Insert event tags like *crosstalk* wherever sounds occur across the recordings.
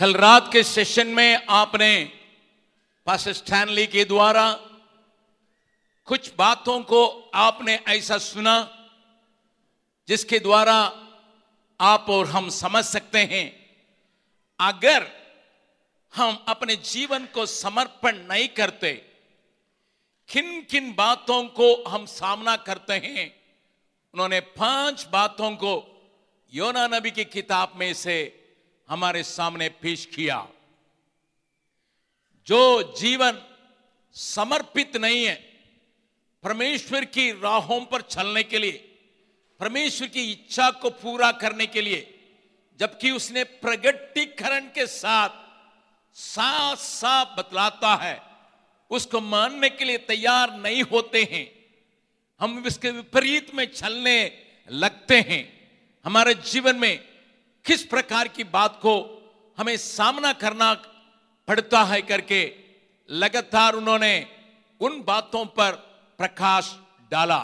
कल रात के सेशन में आपने पास स्टैनली के द्वारा कुछ बातों को आपने ऐसा सुना जिसके द्वारा आप और हम समझ सकते हैं। अगर हम अपने जीवन को समर्पण नहीं करते किन किन बातों को हम सामना करते हैं, उन्होंने पाँच बातों को योना नबी की किताब में से हमारे सामने पेश किया। जो जीवन समर्पित नहीं है, परमेश्वर की राहों पर चलने के लिए, परमेश्वर की इच्छा को पूरा करने के लिए, जबकि उसने प्रगटीकरण के साथ साफ़ साफ़ बतलाता है, उसको मानने के लिए तैयार नहीं होते हैं। हम इसके विपरीत में चलने लगते हैं। हमारे जीवन में किस प्रकार की बात को हमें सामना करना पड़ता है करके लगातार उन्होंने उन बातों पर प्रकाश डाला।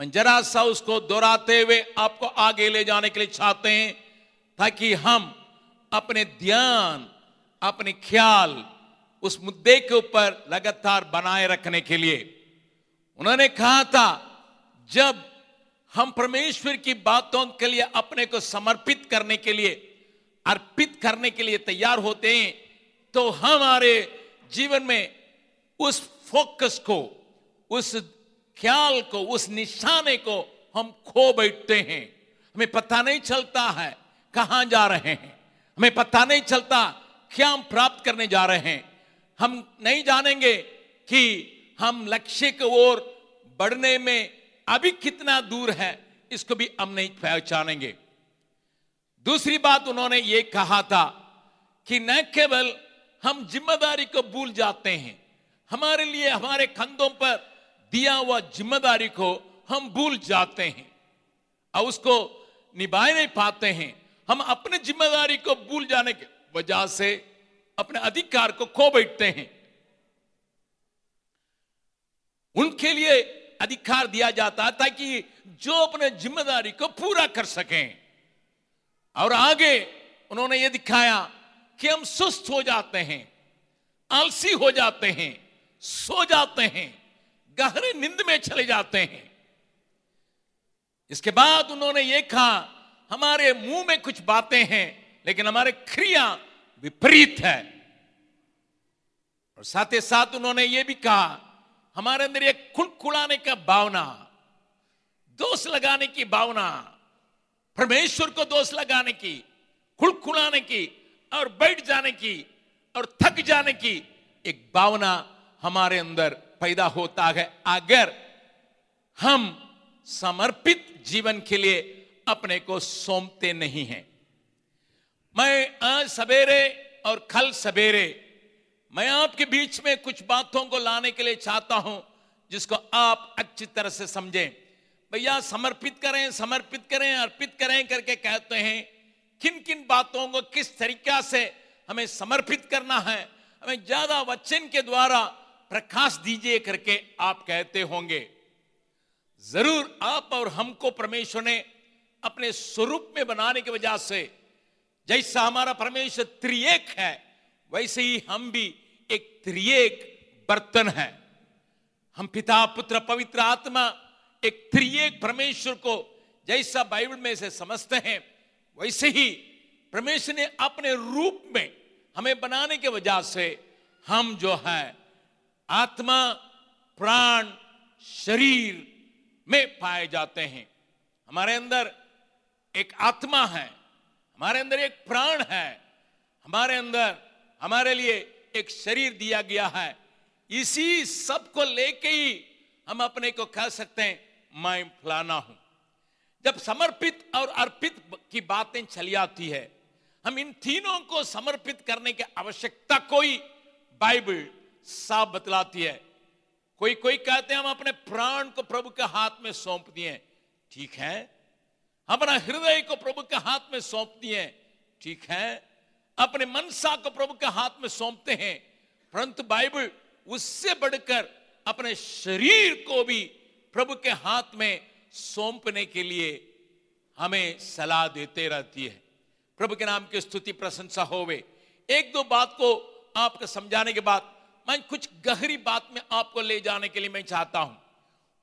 मैं जरा सा उसको दोहराते हुए आपको आगे ले जाने के लिए चाहते हैं ताकि हम अपने ध्यान, अपने ख्याल उस मुद्दे के ऊपर लगातार बनाए रखने के लिए। उन्होंने कहा था, जब हम परमेश्वर की बातों के लिए, अपने को समर्पित करने के लिए, अर्पित करने के लिए तैयार होते हैं तो हमारे जीवन में उस फोकस को, उस ख्याल को, उस निशाने को हम खो बैठते हैं। हमें पता नहीं चलता है कहाँ जा रहे हैं। हमें पता नहीं चलता क्या हम प्राप्त करने जा रहे हैं। हम नहीं जानेंगे कि हम लक्ष्य की ओर बढ़ने में अभी कितना दूर है, इसको भी हम नहीं पहचानेंगे। दूसरी बात उन्होंने ये कहा था कि न केवल हम ज़िम्मेदारी को भूल जाते हैं, हमारे लिए, हमारे कंधों पर दिया हुआ ज़िम्मेदारी को हम भूल जाते हैं और उसको निभा नहीं पाते हैं। हम अपने ज़िम्मेदारी को भूल जाने की वजह से अपने अधिकार को खो बैठते हैं। उनके लिए अधिकार दिया जाता ताकि जो अपने ज़िम्मेदारी को पूरा कर सकें। और आगे उन्होंने ये दिखाया कि हम सुस्त हो जाते हैं, आलसी हो जाते हैं, सो जाते हैं, गहरे नींद में चले जाते हैं। इसके बाद उन्होंने ये कहा, हमारे मुँह में कुछ बातें हैं, लेकिन हमारे क्रिया विपरीत है। और साथ ही साथ उन्होंने ये भी कहा हमारे अंदर एक खुड़खुड़ाने का भावना, दोष लगाने की भावना, परमेश्वर को दोष लगाने की खुड़खुड़ाने की, और बैठ जाने की, और थक जाने की एक भावना हमारे अंदर पैदा होता है। अगर हम समर्पित जीवन के लिए अपने को सौंपते नहीं हैं, मैं आज सवेरे और कल सवेरे मैं आपके बीच में कुछ बातों को लाने के लिए चाहता हूँ, जिसको आप अच्छी तरह से समझें। भैया, समर्पित करें समर्पित करें, अर्पित करें करके कहते हैं किन किन बातों को किस तरीका से हमें समर्पित करना है, हमें ज़्यादा वचन के द्वारा प्रकाश दीजिए करके आप कहते होंगे। ज़रूर आप और हमको परमेश्वर ने अपने स्वरूप में बनाने की वजह से, जैसा हमारा परमेश्वर त्रिएक है, वैसे ही हम भी त्रिएक बर्तन है। हम पिता पुत्र पवित्र आत्मा एक त्रिएक परमेश्वर को जैसा बाइबल में से समझते हैं, वैसे ही परमेश्वर ने अपने रूप में हमें बनाने के वजह से हम जो है, आत्मा, प्राण, शरीर में पाए जाते हैं। हमारे अंदर एक आत्मा है, हमारे अंदर एक प्राण है, हमारे अंदर, हमारे लिए एक शरीर दिया गया है। इसी सबको लेके ही हम अपने को कह सकते हैं, मैं फलाना हूँ। जब समर्पित और अर्पित की बातें चली आती है, हम इन तीनों को समर्पित करने की आवश्यकता कोई बाइबल साफ़ बतलाती है। कोई कोई कहते हैं, हम अपने प्राण को प्रभु के हाथ में सौंप दिए ठीक है। अपना हृदय को प्रभु के हाथ में सौंप दिए ठीक है। अपने मनसा को प्रभु के हाथ में सौंपते हैं। परंतु बाइबल उससे बढ़कर अपने शरीर को भी प्रभु के हाथ में सौंपने के लिए हमें सलाह देते रहती है। प्रभु के नाम की स्तुति प्रशंसा होवे। एक दो बात को आपको समझाने के बाद मैं कुछ गहरी बात में आपको ले जाने के लिए मैं चाहता हूँ।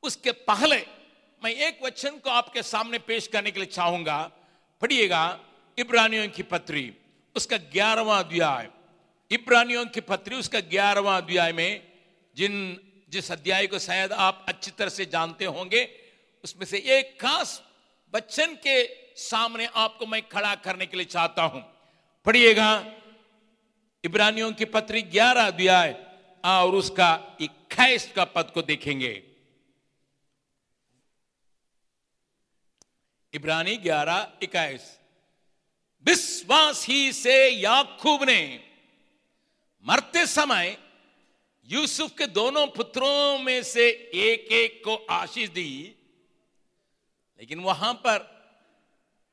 उसके पहले मैं एक वचन को आपके सामने पेश करने के लिए चाहूँगा। पढ़िएगा इब्रानियों की पत्री। उसका ग्यारहवा अध्याय। इब्रानियों की पत्री उसका ग्यारहवा अध्याय में, जिन, जिस अध्याय को शायद आप अच्छी तरह से जानते होंगे, उसमें से एक खास बच्चन के सामने आपको मैं खड़ा करने के लिए चाहता हूँ। पढ़िएगा, इब्रानियों की पत्री ग्यारह अध्याय, और उसका इक्कीस का पद को देखेंगे। इब्रानी ग्यारह, इक्कीस। विश्वास ही से याकूब ने मरते समय यूसुफ के दोनों पुत्रों में से एक एक को आशीष दी। लेकिन वहाँ पर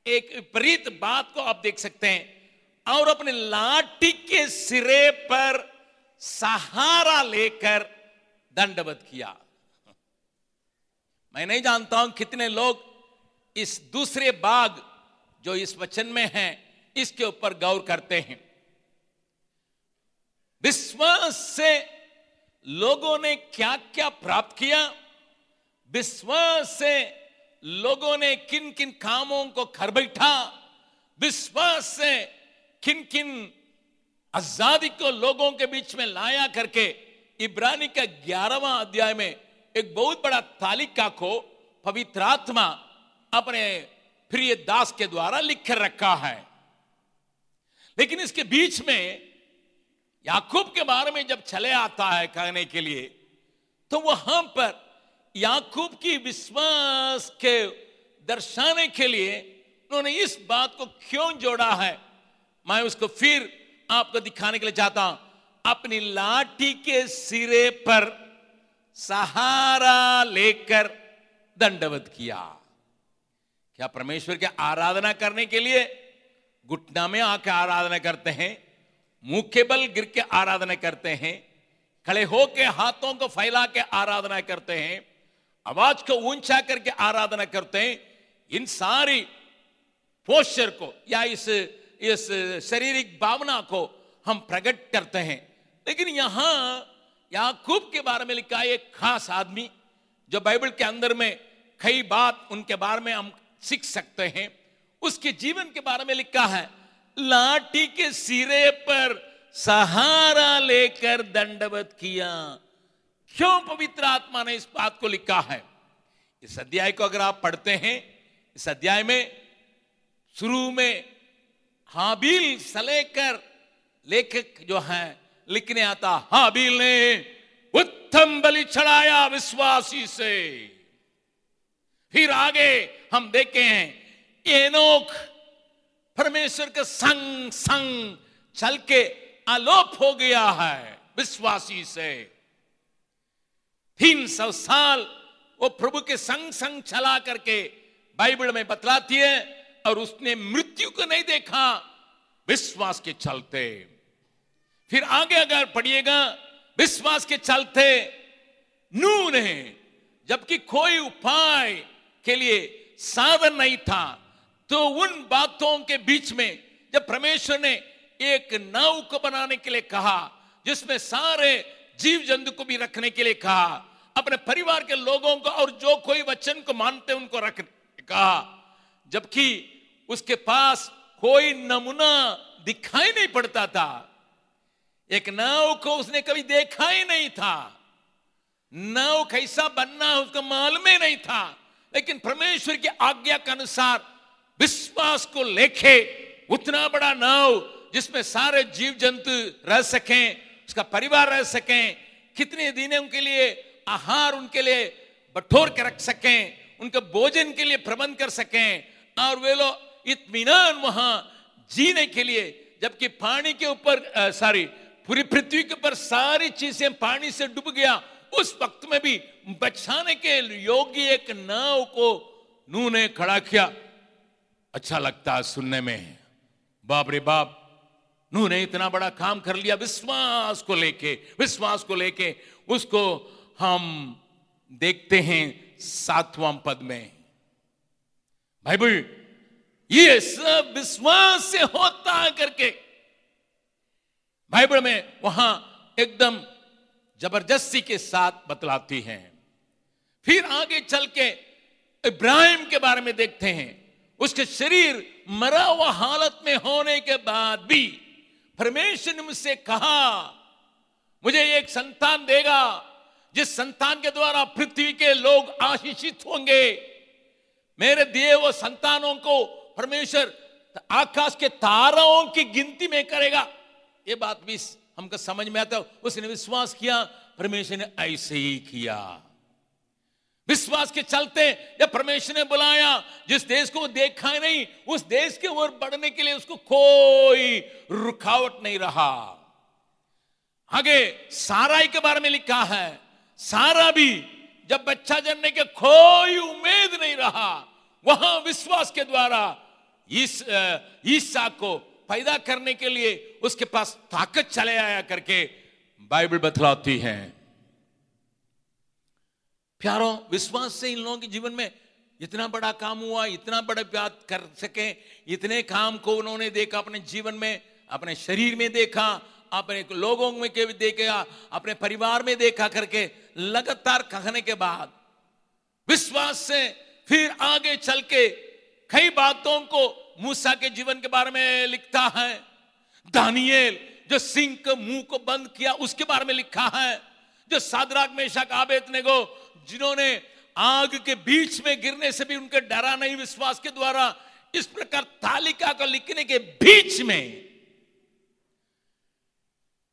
एक विपरीत बात को आप देख सकते हैं और अपने लाठी के सिरे पर सहारा लेकर दंडवत किया। मैं नहीं जानता हूँ कितने लोग इस दूसरे बाग जो इस वचन में है, इसके ऊपर गौर करते हैं। विश्वास से लोगों ने क्या क्या प्राप्त किया? विश्वास से लोगों ने किन किन कामों को खर बैठा? विश्वास से किन किन आज़ादी को लोगों के बीच में लाया करके? इब्रानी का ग्यारहवा अध्याय में एक बहुत बड़ा तालिका को पवित्र आत्मा अपने प्रिय दास के द्वारा लिख रखा है। लेकिन इसके बीच में याकूब के बारे में जब चले आता है कहने के लिए तो वहाँ पर याकूब की विश्वास के दर्शाने के लिए उन्होंने इस बात को क्यों जोड़ा है, मैं उसको फिर आपको दिखाने के लिए चाहता हूँ। अपनी लाठी के सिरे पर सहारा लेकर दंडवत किया। क्या परमेश्वर की आराधना करने के लिए घुटना में आकर आराधना करते हैं, मुँह के बल गिर के आराधना करते हैं, खड़े होके हाथों को फैला के आराधना करते हैं, आवाज़ को ऊँचा करके आराधना करते हैं, इन सारी पोस्चर को या इस इस शारीरिक भावना को हम प्रकट करते हैं। लेकिन यहाँ याकूब के बारे में लिखा एक खास आदमी, जो बाइबल के अंदर में कई बात उनके बारे में हम सीख सकते हैं। उसके जीवन के बारे में लिखा है, लाठी के सिरे पर सहारा लेकर दंडवत किया। क्यों पवित्र आत्मा ने इस बात को लिखा है? इस अध्याय को अगर आप पढ़ते हैं, इस अध्याय में शुरू में हाबिल से लेकर लेखक जो है, लिखने आता, हाबिल ने उत्तम बलि चढ़ाया विश्वासी से। फिर आगे हम देखे हैं एनोक परमेश्वर के संग संग चल के आलोप हो गया है विश्वासी से। तीन सौ साल वो प्रभु के संग संग चला करके बाइबल में बतलाती है और उसने मृत्यु को नहीं देखा, विश्वास के चलते। फिर आगे अगर पढ़िएगा, विश्वास के चलते नू ने जबकि कोई उपाय के लिए साधन नहीं था तो उन बातों के बीच में जब परमेश्वर ने एक नाव को बनाने के लिए कहा, जिसमें सारे जीव जंतु को भी रखने के लिए कहा, अपने परिवार के लोगों को और जो कोई वचन को मानते उनको रख कहा, जबकि उसके पास कोई नमूना दिखाई नहीं पड़ता था। एक नाव को उसने कभी देखा ही नहीं था। नाव कैसा बनना उसका मालूम ही नहीं था। लेकिन परमेश्वर की आज्ञा के अनुसार विश्वास को लेखे उतना बड़ा नाव जिसमें सारे जीव जंतु रह सकें, उसका परिवार रह सकें, कितने दिन उनके लिए आहार उनके लिए बठोर के रख सकें, उनके भोजन के लिए प्रबंध कर सकें और वे लोग इतमान वहाँ जीने के लिए, जबकि पानी के ऊपर सॉरी पूरी पृथ्वी के ऊपर सारी चीज़ें पानी से डूब गया उस वक्त में भी बचाने के योग्य एक नाव को नू ने खड़ा किया। अच्छा लगता है सुनने में। बाप रे बाप नू ने इतना बड़ा काम कर लिया, विश्वास को लेके, विश्वास को लेके उसको हम देखते हैं सातवां पद में। बाइबल ये सब विश्वास से होता करके बाइबल में वहाँ एकदम ज़बरदस्ती के साथ बतलाती हैं। फिर आगे चल के इब्राहिम के बारे में देखते हैं। उसके शरीर मरा हुआ हालत में होने के बाद भी परमेश्वर ने मुझसे कहा, मुझे एक संतान देगा, जिस संतान के द्वारा पृथ्वी के लोग आशीषित होंगे। मेरे दिए वो संतानों को परमेश्वर आकाश के ताराओं की गिनती में करेगा। ये बात भी हमको समझ में आता उसने विश्वास किया, परमेश्वर ने ऐसे ही किया। विश्वास के चलते जब परमेश्वर ने बुलाया, जिस देश को देखा नहीं, उस देश के ओर बढ़ने के लिए उसको कोई रुकावट नहीं रहा। आगे साराई के बारे में लिखा है, सारा भी जब बच्चा जनने के कोई उम्मीद नहीं रहा, वहाँ विश्वास के द्वारा इस ईसा को पैदा करने के लिए उसके पास ताकत चले आया करके बाइबल बतलाती है। प्यारों, विश्वास से इन लोगों के जीवन में इतना बड़ा काम हुआ, इतना बड़ा प्यार कर सके, इतने काम को उन्होंने देखा, अपने जीवन में, अपने शरीर में देखा, अपने लोगों में के भी देखा, अपने परिवार में देखा करके, लगातार कहने के बाद विश्वास से फिर आगे चल के कई बातों को मूसा के जीवन के बारे में लिखता है। दानियल, जो सिंह के मुँह को बंद किया, उसके बारे में लिखा है। जो सादराक में आबेद ने को जिन्होंने आग के बीच में गिरने से भी उनके डरा नहीं विश्वास के द्वारा इस प्रकार तालिका को लिखने के बीच में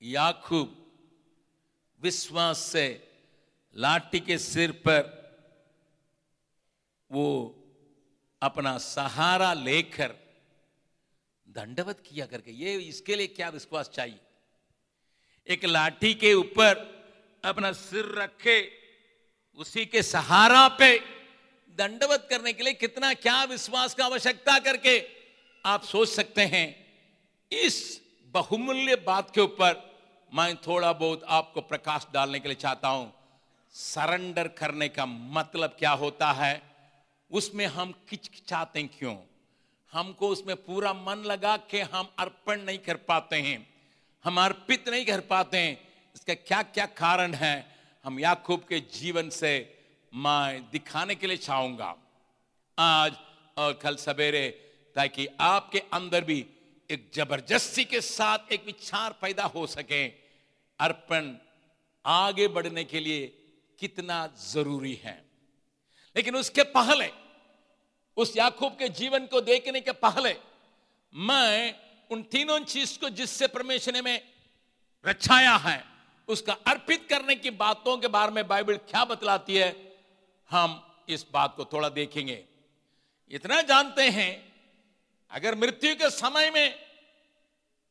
याकूब विश्वास से लाठी के सिर पर वो अपना सहारा लेकर दंडवत किया करके, ये इसके लिए क्या विश्वास चाहिए? एक लाठी के ऊपर अपना सिर रखे, उसी के सहारा पे दंडवत करने के लिए कितना क्या विश्वास का आवश्यकता करके आप सोच सकते हैं। इस बहुमूल्य बात के ऊपर मैं थोड़ा बहुत आपको प्रकाश डालने के लिए चाहता हूँ। सरेंडर करने का मतलब क्या होता है? उसमें हम किचकिचाते क्यों? हमको उसमें पूरा मन लगा के हम अर्पण नहीं कर पाते हैं। हम अर्पित नहीं कर पाते हैं। इसका क्या क्या कारण है? हम याकूब के जीवन से मैं दिखाने के लिए चाहूँगा। आज और कल सवेरे, ताकि आपके अंदर भी एक ज़बरदस्ती के साथ एक विचार पैदा हो सके। अर्पण आगे बढ़ने के लिए कितना ज़रूरी है? लेकिन उसके पहले, उस याकूब के जीवन को देखने के पहले, मैं उन तीनों चीज़ को जिससे परमेश्वर ने में रचाया है, उसका अर्पित करने की बातों के बारे में बाइबल क्या बतलाती है, हम इस बात को थोड़ा देखेंगे। इतना जानते हैं, अगर मृत्यु के समय में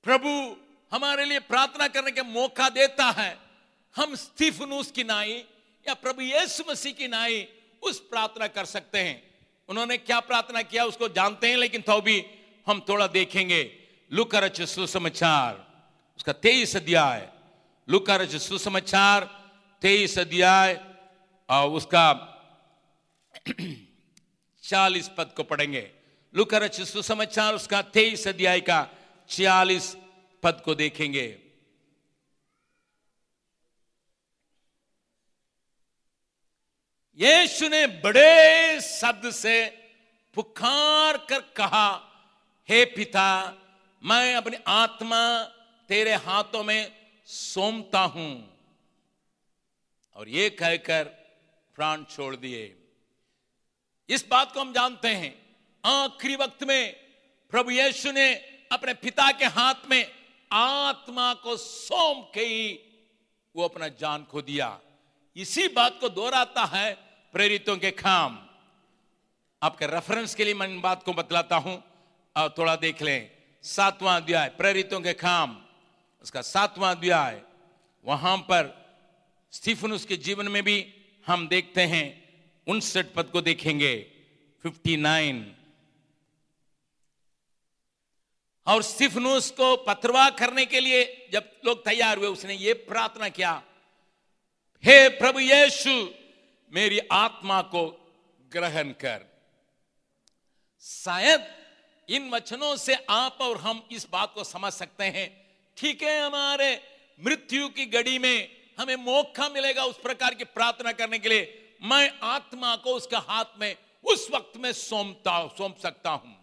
प्रभु हमारे लिए प्रार्थना करने के मौका देता है, हम स्टीफनूस की नाई या प्रभु यीशु मसीह की नाई उस प्रार्थना कर सकते हैं। उन्होंने क्या प्रार्थना किया उसको जानते हैं, लेकिन तो भी हम थोड़ा देखेंगे। लुकर सुसमाचार, उसका तेईस अध्याय। लुकर सुसमाचार, तेईस अध्याय, और उसका *clears throat* चालीस पद को पढ़ेंगे। लुकर सुसमाचार, उसका तेईस अध्याय का छियालीस पद को देखेंगे। यीशु ने बड़े शब्द से पुकार कर कहा, हे पिता, मैं अपनी आत्मा तेरे हाथों में सोमता हूँ। और ये कहकर प्राण छोड़ दिए। इस बात को हम जानते हैं, आखिरी वक्त में प्रभु यीशु ने अपने पिता के हाथ में आत्मा को सोम के ही वो अपना जान खो दिया। इसी बात को दोहराता है प्रेरितों के काम आपके रेफरेंस के लिए मैं इन बात को बतलाता हूँ। और थोड़ा देख लें। सातवां अध्याय, प्रेरितों के काम उसका सातवां अध्याय, वहाँ पर स्टीफन उसके जीवन में भी हम देखते हैं। उनसठ पद को देखेंगे। 59 और स्टिफनुस को पथरवा करने के लिए जब लोग तैयार हुए, उसने ये प्रार्थना किया, हे प्रभु यीशु मेरी आत्मा को ग्रहण कर। शायद इन वचनों से आप और हम इस बात को समझ सकते हैं। ठीक है हमारे मृत्यु की घड़ी में हमें मौका मिलेगा उस प्रकार की प्रार्थना करने के लिए। मैं आत्मा को उसके हाथ में उस वक्त में सौंपता, सौंप सकता हूँ।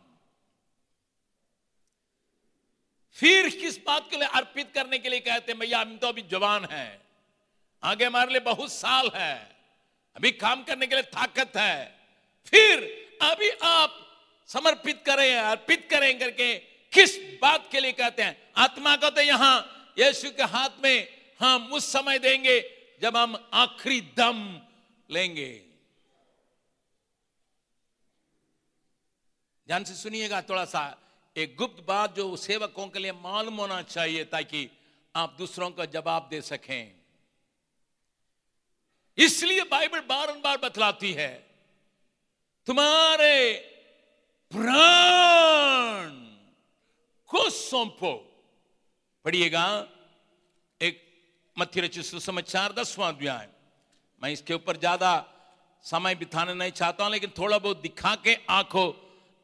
फिर किस बात के लिए अर्पित करने के लिए कहते हैं, भैया, हम तो अभी जवान हैं। आगे हमारे लिए बहुत साल है। अभी काम करने के लिए ताकत है। फिर अभी आप समर्पित करें, अर्पित करें करके किस बात के लिए कहते हैं? आत्मा को तो यहाँ, यीशु के हाथ में हम उस समय देंगे जब हम आखिरी दम लेंगे। ध्यान से सुनिएगा थोड़ा सा एक गुप्त बात जो सेवकों के लिए मालूम होना चाहिए ताकि आप दूसरों का जवाब दे सकें। इसलिए बाइबल बारंबार बतलाती है, तुम्हारे प्राण को सौंपो। पढ़िएगा एक मथ्य रचित सुसमाचार दसवां अध्याय। मैं इसके ऊपर ज़्यादा समय बिताना नहीं चाहता हूँ, लेकिन थोड़ा बहुत दिखा के आँखों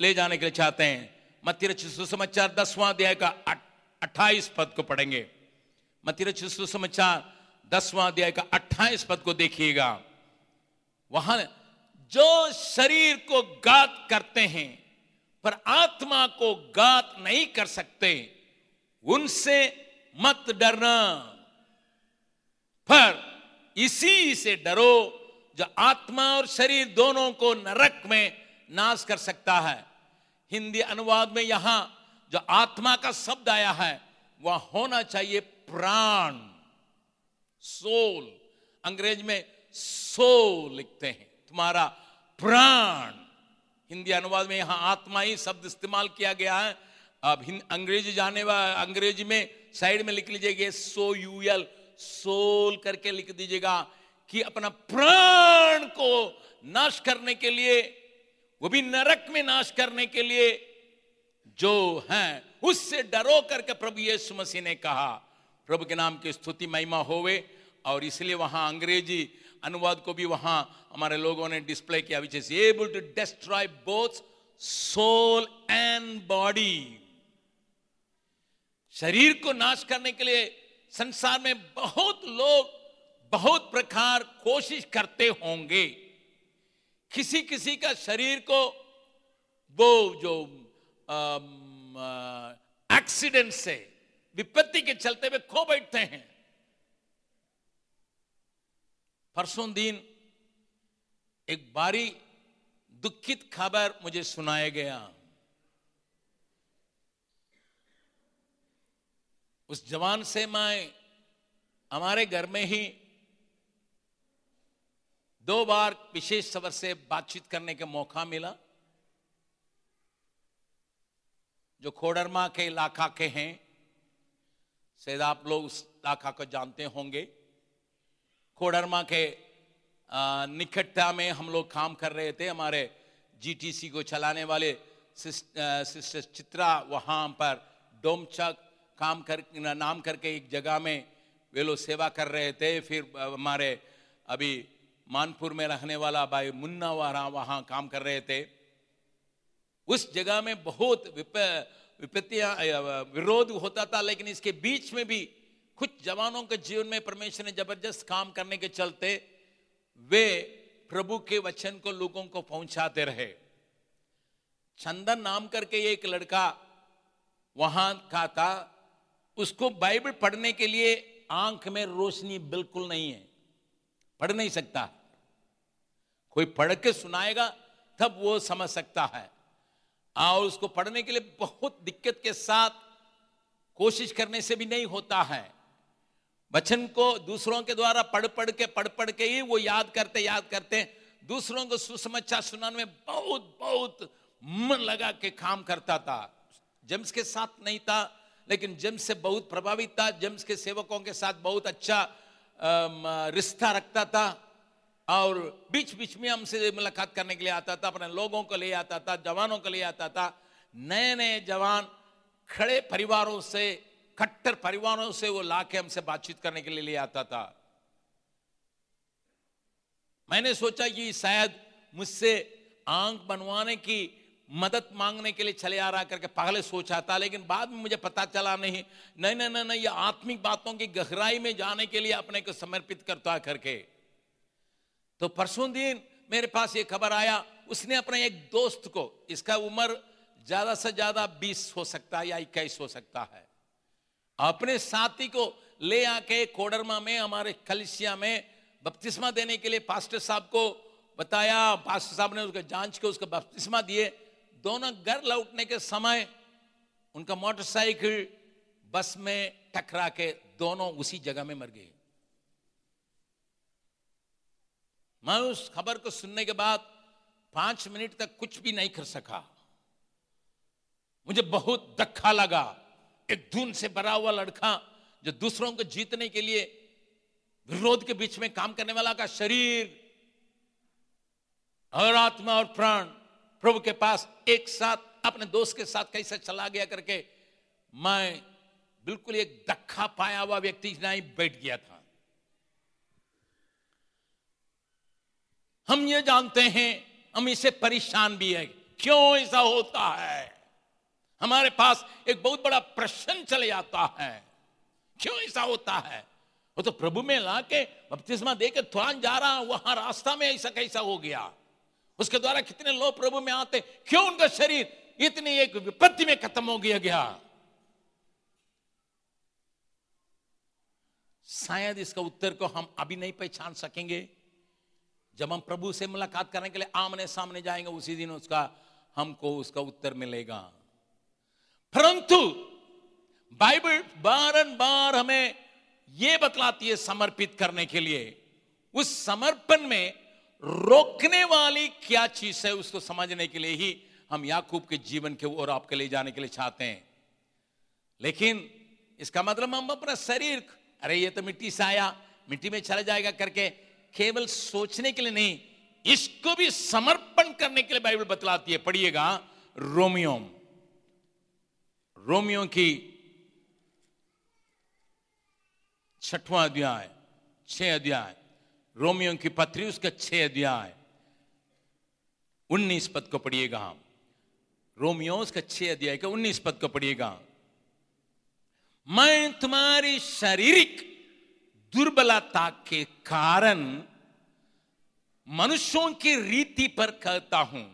ले जाने के लिए चाहते हैं। मथ्य रचित सुसमाचार दसवां अध्याय का अट्ठाईस पद को पढ़ेंगे। मथ्य रचित सुसमाचार दसवां अध्याय का अट्ठाईस पद को देखिएगा। वहाँ जो शरीर को गात करते हैं, पर आत्मा को गात नहीं कर सकते, उनसे मत डरना। पर इसी से डरो जो आत्मा और शरीर दोनों को नरक में नाश कर सकता है। हिंदी अनुवाद में यहाँ जो आत्मा का शब्द आया है, वह होना चाहिए प्राण। सोल, अंग्रेज़ में सोल लिखते हैं। तुम्हारा प्राण, हिंदी अनुवाद में यहाँ आत्मा ही शब्द इस्तेमाल किया गया है। अब अंग्रेज़ी जाने वाला अंग्रेज़ी में साइड में लिख लीजिएगा सो यूएल सोल करके लिख दीजिएगा कि अपना प्राण को नाश करने के लिए, वो भी नरक में नाश करने के लिए, जो है, उससे डरो करके प्रभु यीशु मसीह ने कहा प्रभु के नाम की स्तुति महिमा होवे, और इसलिए वहाँ अंग्रेज़ी अनुवाद को भी वहाँ हमारे लोगों ने डिस्प्ले किया which is able to destroy both soul and body शरीर को नाश करने के लिए संसार में बहुत लोग बहुत प्रकार कोशिश करते होंगे। किसी किसी का शरीर को वो जो एक्सीडेंट से विपत्ति के चलते वे खो बैठते हैं। परसों दिन एक बारी दुखित खबर मुझे सुनाया गया। उस जवान से मैं हमारे घर में ही दो बार विशेष सबर से बातचीत करने का मौका मिला, जो खोडरमा के इलाका के हैं। शायद आप लोग उस इलाका को जानते होंगे। खोडरमा के निकटता में हम लोग काम कर रहे थे। हमारे जीटीसी को चलाने वाले सिस्टर चित्रा वहाँ पर डोमचक काम कर, नाम करके एक जगह में वे लोग सेवा कर रहे थे। फिर हमारे अभी मानपुर में रहने वाला भाई मुन्ना वारा वहाँ काम कर रहे थे। उस जगह में बहुत विपत्तियाँ विरोध होता था, लेकिन इसके बीच में भी कुछ जवानों के जीवन में परमेश्वर ने ज़बरदस्त काम करने के चलते वे प्रभु के वचन को लोगों को पहुंचाते रहे। चंदन नाम करके एक लड़का वहाँ का था। उसको बाइबल पढ़ने के लिए आँख में रोशनी बिल्कुल नहीं है। पढ़ नहीं सकता। कोई पढ़ के सुनाएगा, तब वो समझ सकता है। और उसको पढ़ने के लिए बहुत दिक्कत के साथ कोशिश करने से भी नहीं होता है। वचन को दूसरों के द्वारा पढ़ पढ़ के पढ़ पढ़ के ही वो याद करते याद करते दूसरों को सुसमाचार सुनाने में बहुत बहुत मन लगा के काम करता था। जेम्स के साथ नहीं था, लेकिन जेम्स से बहुत प्रभावित था। जेम्स के सेवकों के साथ बहुत अच्छा रिश्ता रखता था। और बीच बीच में हमसे मुलाकात करने के लिए आता था, अपने लोगों को ले आता था, जवानों को ले आता था नए नए जवान खड़े परिवारों से, कट्टर परिवारों से वो लाके हमसे बातचीत करने के लिए ले आता था। मैंने सोचा कि शायद मुझसे आँख बनवाने की मदद मांगने के लिए चले आ रहा करके पहले सोचा था, लेकिन बाद में मुझे पता चला नहीं नहीं नहीं नहीं, ये आत्मिक बातों की गहराई में जाने के लिए अपने को समर्पित करता करके। तो परसों दिन मेरे पास ये खबर आया, उसने अपने एक दोस्त को, इसका उम्र ज़्यादा से ज़्यादा बीस हो सकता है या इक्कीस हो सकता है। अपने साथी को ले आके कोडरमा में, हमारे कलिसिया में बपतिस्मा देने के लिए पास्टर साहब को बताया। पास्टर साहब ने उसका जाँच के उसका बपतिस्मा दिए। दोनों घर लौटने के समय उनका मोटरसाइकिल बस में टकरा के दोनों उसी जगह में मर गए। मैं उस खबर को सुनने के बाद पाँच मिनट तक कुछ भी नहीं कर सका। मुझे बहुत धक्का लगा। एक धुन से भरा हुआ लड़का जो दूसरों को जीतने के लिए विरोध के बीच में काम करने वाला का शरीर और आत्मा और प्राण प्रभु के पास एक साथ, अपने दोस्त के साथ कैसे चला गया करके मैं बिल्कुल एक धक्का पाया हुआ व्यक्ति नहीं बैठ गया था। हम ये जानते हैं, हम इसे परेशान भी है। क्यों ऐसा होता है? हमारे पास एक बहुत बड़ा प्रश्न चले जाता है। क्यों ऐसा होता है? वो तो प्रभु में ला के बपतिस्मा दे के तुरंत जा रहा, वहाँ रास्ता में ऐसा कैसा हो गया? उसके द्वारा कितने लोग प्रभु में आते? क्यों उनका शरीर इतनी एक विपत्ति में खत्म हो गया गया? शायद इसका उत्तर को हम अभी नहीं पहचान सकेंगे। जब हम प्रभु से मुलाकात करने के लिए आमने सामने जाएँगे, उसी दिन उसका, हमको उसका उत्तर मिलेगा। परंतु, बाइबल बारंबार हमें यह बतलाती है समर्पित करने के लिए, उस समर्पण में रोकने वाली क्या चीज़ है उसको समझने के लिए ही हम याकूब के जीवन के ओर आपके ले जाने के लिए चाहते हैं। लेकिन, इसका मतलब हम अपना शरीर, अरे ये तो मिट्टी से आया, मिट्टी में चला जाएगा करके केवल सोचने के लिए नहीं, इसको भी समर्पण करने के लिए बाइबल बतलाती है। पढ़िएगा, रोमियो। रोमियो की छठवां अध्याय, छह अध्याय। रोमियो की पत्री, उसका छह अध्याय। उन्नीस पद को पढ़िएगा हम। रोमियो, उसका छह अध्याय का उन्नीस पद को पढ़िएगा। मैं तुम्हारी शारीरिक दुर्बलता के कारण मनुष्यों की रीति पर कहता हूँ।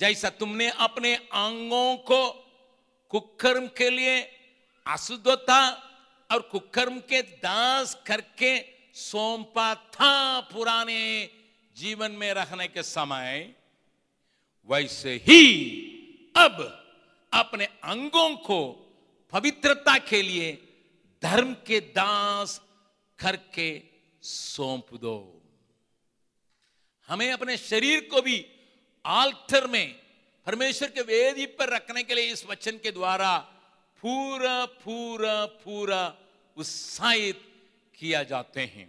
जैसा तुमने अपने अंगों को कुकर्म के लिए अशुद्धता और कुकर्म के दास करके सौंपा था पुराने जीवन में रहने के समय, वैसे ही अब अपने अंगों को पवित्रता के लिए धर्म के दास करके सौंप दो। हमें अपने शरीर को भी आल्टर में, परमेश्वर के वेदी पर रखने के लिए इस वचन के द्वारा पूरा पूरा पूरा उत्साहित किया जाते हैं।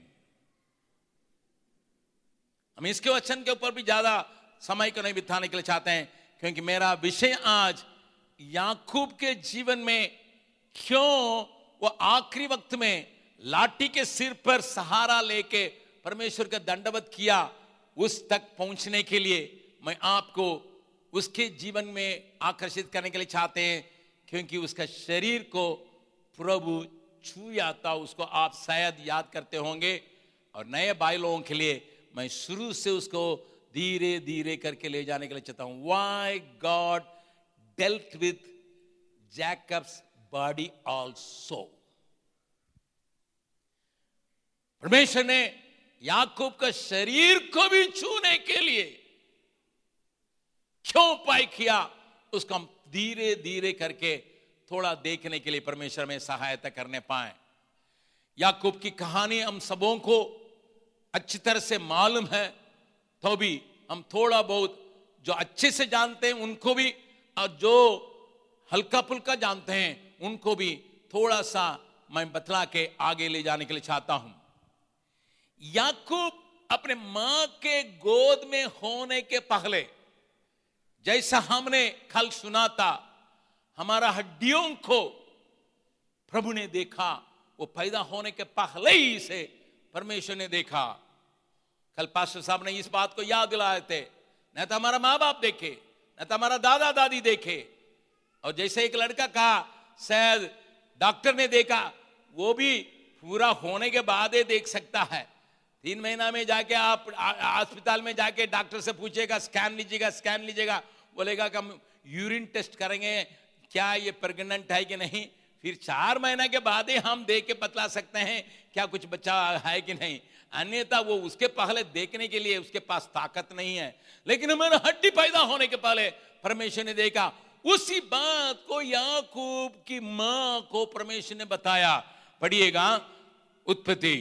हम इसके वचन के ऊपर भी ज़्यादा समय को नहीं बिताने के लिए चाहते हैं, क्योंकि मेरा विषय आज याकूब के जीवन में क्यों वो आखिरी वक्त में लाठी के सिर पर सहारा लेके परमेश्वर का दंडवत किया उस तक पहुँचने के लिए मैं आपको उसके जीवन में आकर्षित करने के लिए चाहते हैं, क्योंकि उसका शरीर को प्रभु छू आता, उसको आप शायद याद करते होंगे। और नए भाई लोगों के लिए मैं शुरू से उसको धीरे धीरे करके ले जाने के लिए चाहता हूँ। Why God dealt with Jacob's body also परमेश्वर ने याकूब का शरीर को भी छूने के लिए क्यों उपाय किया, उसको हम धीरे धीरे करके थोड़ा देखने के लिए परमेश्वर में सहायता करने पाए। याकूब की कहानी हम सबों को अच्छी तरह से मालूम है तो भी हम थोड़ा बहुत जो अच्छे से जानते हैं, उनको भी, और जो हल्का फुल्का जानते हैं, उनको भी थोड़ा सा मैं बतला के आगे ले जाने के लिए चाहता हूँ। याकूब अपने माँ के गोद में होने के पहले, जैसा हमने कल सुना था, हमारा हड्डियों को प्रभु ने देखा, वो पैदा होने के पहले ही से परमेश्वर ने देखा। कल पास्टर साहब ने इस बात को याद दिलाए थे, न तो हमारा माँ बाप देखे, न तो हमारा दादा दादी देखे। और जैसे एक लड़का कहा, शायद डॉक्टर ने देखा, वो भी पूरा होने के बाद ही देख सकता है। तीन महीना में जाके आप अस्पताल में जाके डॉक्टर से पूछेगा, स्कैन लीजिएगा स्कैन लीजिएगा। बोलेगा कि हम यूरिन टेस्ट करेंगे, क्या ये प्रेग्नेंट है कि नहीं? फिर चार महीना के बाद ही हम देख के बतला सकते हैं, क्या कुछ बच्चा है कि नहीं। अन्यथा वो उसके पहले देखने के लिए उसके पास ताकत नहीं है। लेकिन हमारे हड्डी पैदा होने के पहले परमेश्वर ने देखा, उसी बात को याकूब की माँ को परमेश्वर ने बताया। पढ़िएगा, उत्पत्ति।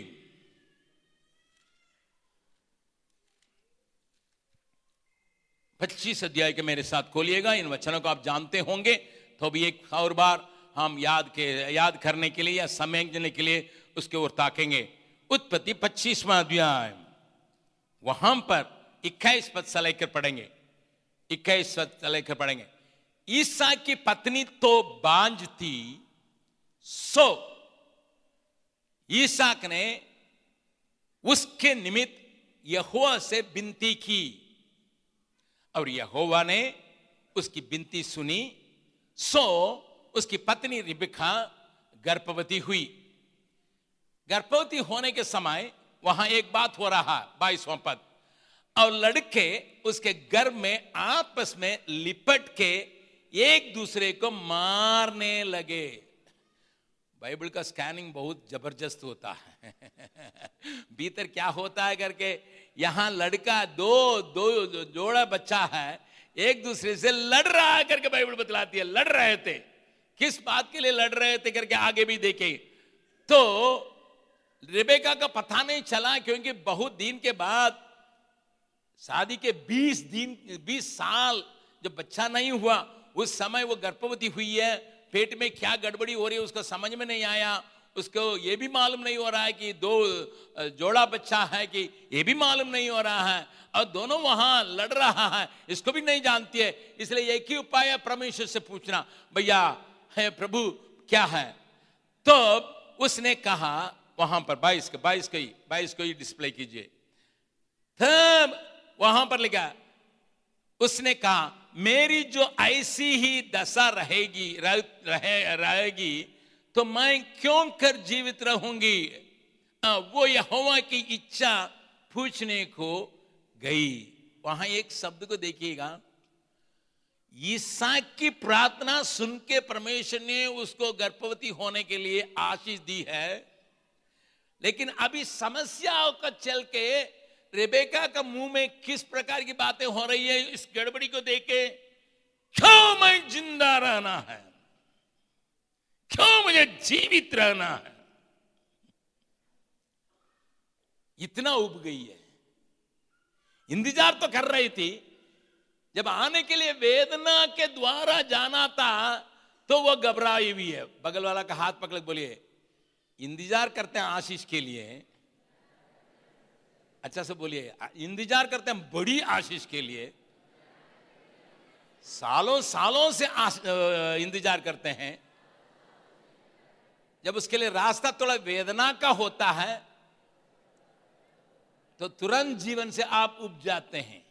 पच्चीस अध्याय के मेरे साथ खोलिएगा, इन वचनों को आप जानते होंगे। तो भी एक और बार हम याद के, याद करने के लिए या समझने के लिए उसके ओर ताकेंगे। उत्पत्ति पच्चीसवा अध्याय। वहाँ पर इक्कीस पद से लेकर पढ़ेंगे। इक्कीस पद से लेकर पढ़ेंगे। ईसा की पत्नी तो बांझ थी, सो ईसाक ने उसके निमित्त यहोवा से विनती की। और यहोवा ने उसकी विनती सुनी। सो उसकी पत्नी रिबिखा गर्भवती हुई। गर्भवती होने के समय वहाँ एक बात हो रहा बाईसवां पद। और लड़के उसके गर्भ में आपस में लिपट के एक दूसरे को मारने लगे। बाइबल का स्कैनिंग बहुत ज़बरदस्त होता है। *laughs* भीतर क्या होता है करके यहाँ लड़का दो दो जोड़ा बच्चा है, एक दूसरे से लड़ रहा है करके बाइबल बतलाती है, लड़ रहे थे। किस बात के लिए लड़ रहे थे करके आगे भी देखे। तो रेबेका का पता नहीं चला क्योंकि बहुत दिन के बाद, शादी के 20 दिन 20 साल जब बच्चा नहीं हुआ, उस समय वो गर्भवती हुई है, पेट में क्या गड़बड़ी हो रही है उसको समझ में नहीं आया। उसको ये भी मालूम नहीं हो रहा है कि दो जोड़ा बच्चा है कि ये भी मालूम नहीं हो रहा है। और दोनों वहाँ लड़ रहा है इसको भी नहीं जानती है। इसलिए एक ही उपाय है परमेश्वर से पूछना भैया है प्रभु क्या है? तो उसने कहा वहाँ पर बाईस के बाईस को ही बाईस को ही डिस्प्ले कीजिए। तब वहाँ पर लिखा उसने कहा मेरी जो ऐसी ही दशा रहेगी रह, रहे, रहेगी तो मैं क्यों कर जीवित रहूँगी? वो यहोवा की इच्छा पूछने को गई। वहाँ एक शब्द को देखिएगा। ईसा की प्रार्थना सुन के परमेश्वर ने उसको गर्भवती होने के लिए आशीष दी है। लेकिन अभी समस्याओं का चल के रेबेका का मुँह में किस प्रकार की बातें हो रही है, इस गड़बड़ी को देखे क्यों मैं ज़िंदा रहना है? क्यों मुझे जीवित रहना है इतना उब गई है इंतज़ार तो कर रही थी जब आने के लिए वेदना के द्वारा जाना था तो वह घबराई हुई है बगल वाला का हाथ पकड़ बोलिए इंतज़ार करते हैं आशीष के लिए अच्छा से बोलिए इंतज़ार करते हैं बड़ी आशीष के लिए सालों सालों से इंतज़ार करते हैं जब उसके लिए रास्ता थोड़ा वेदना का होता है तो तुरंत जीवन से आप उब जाते हैं।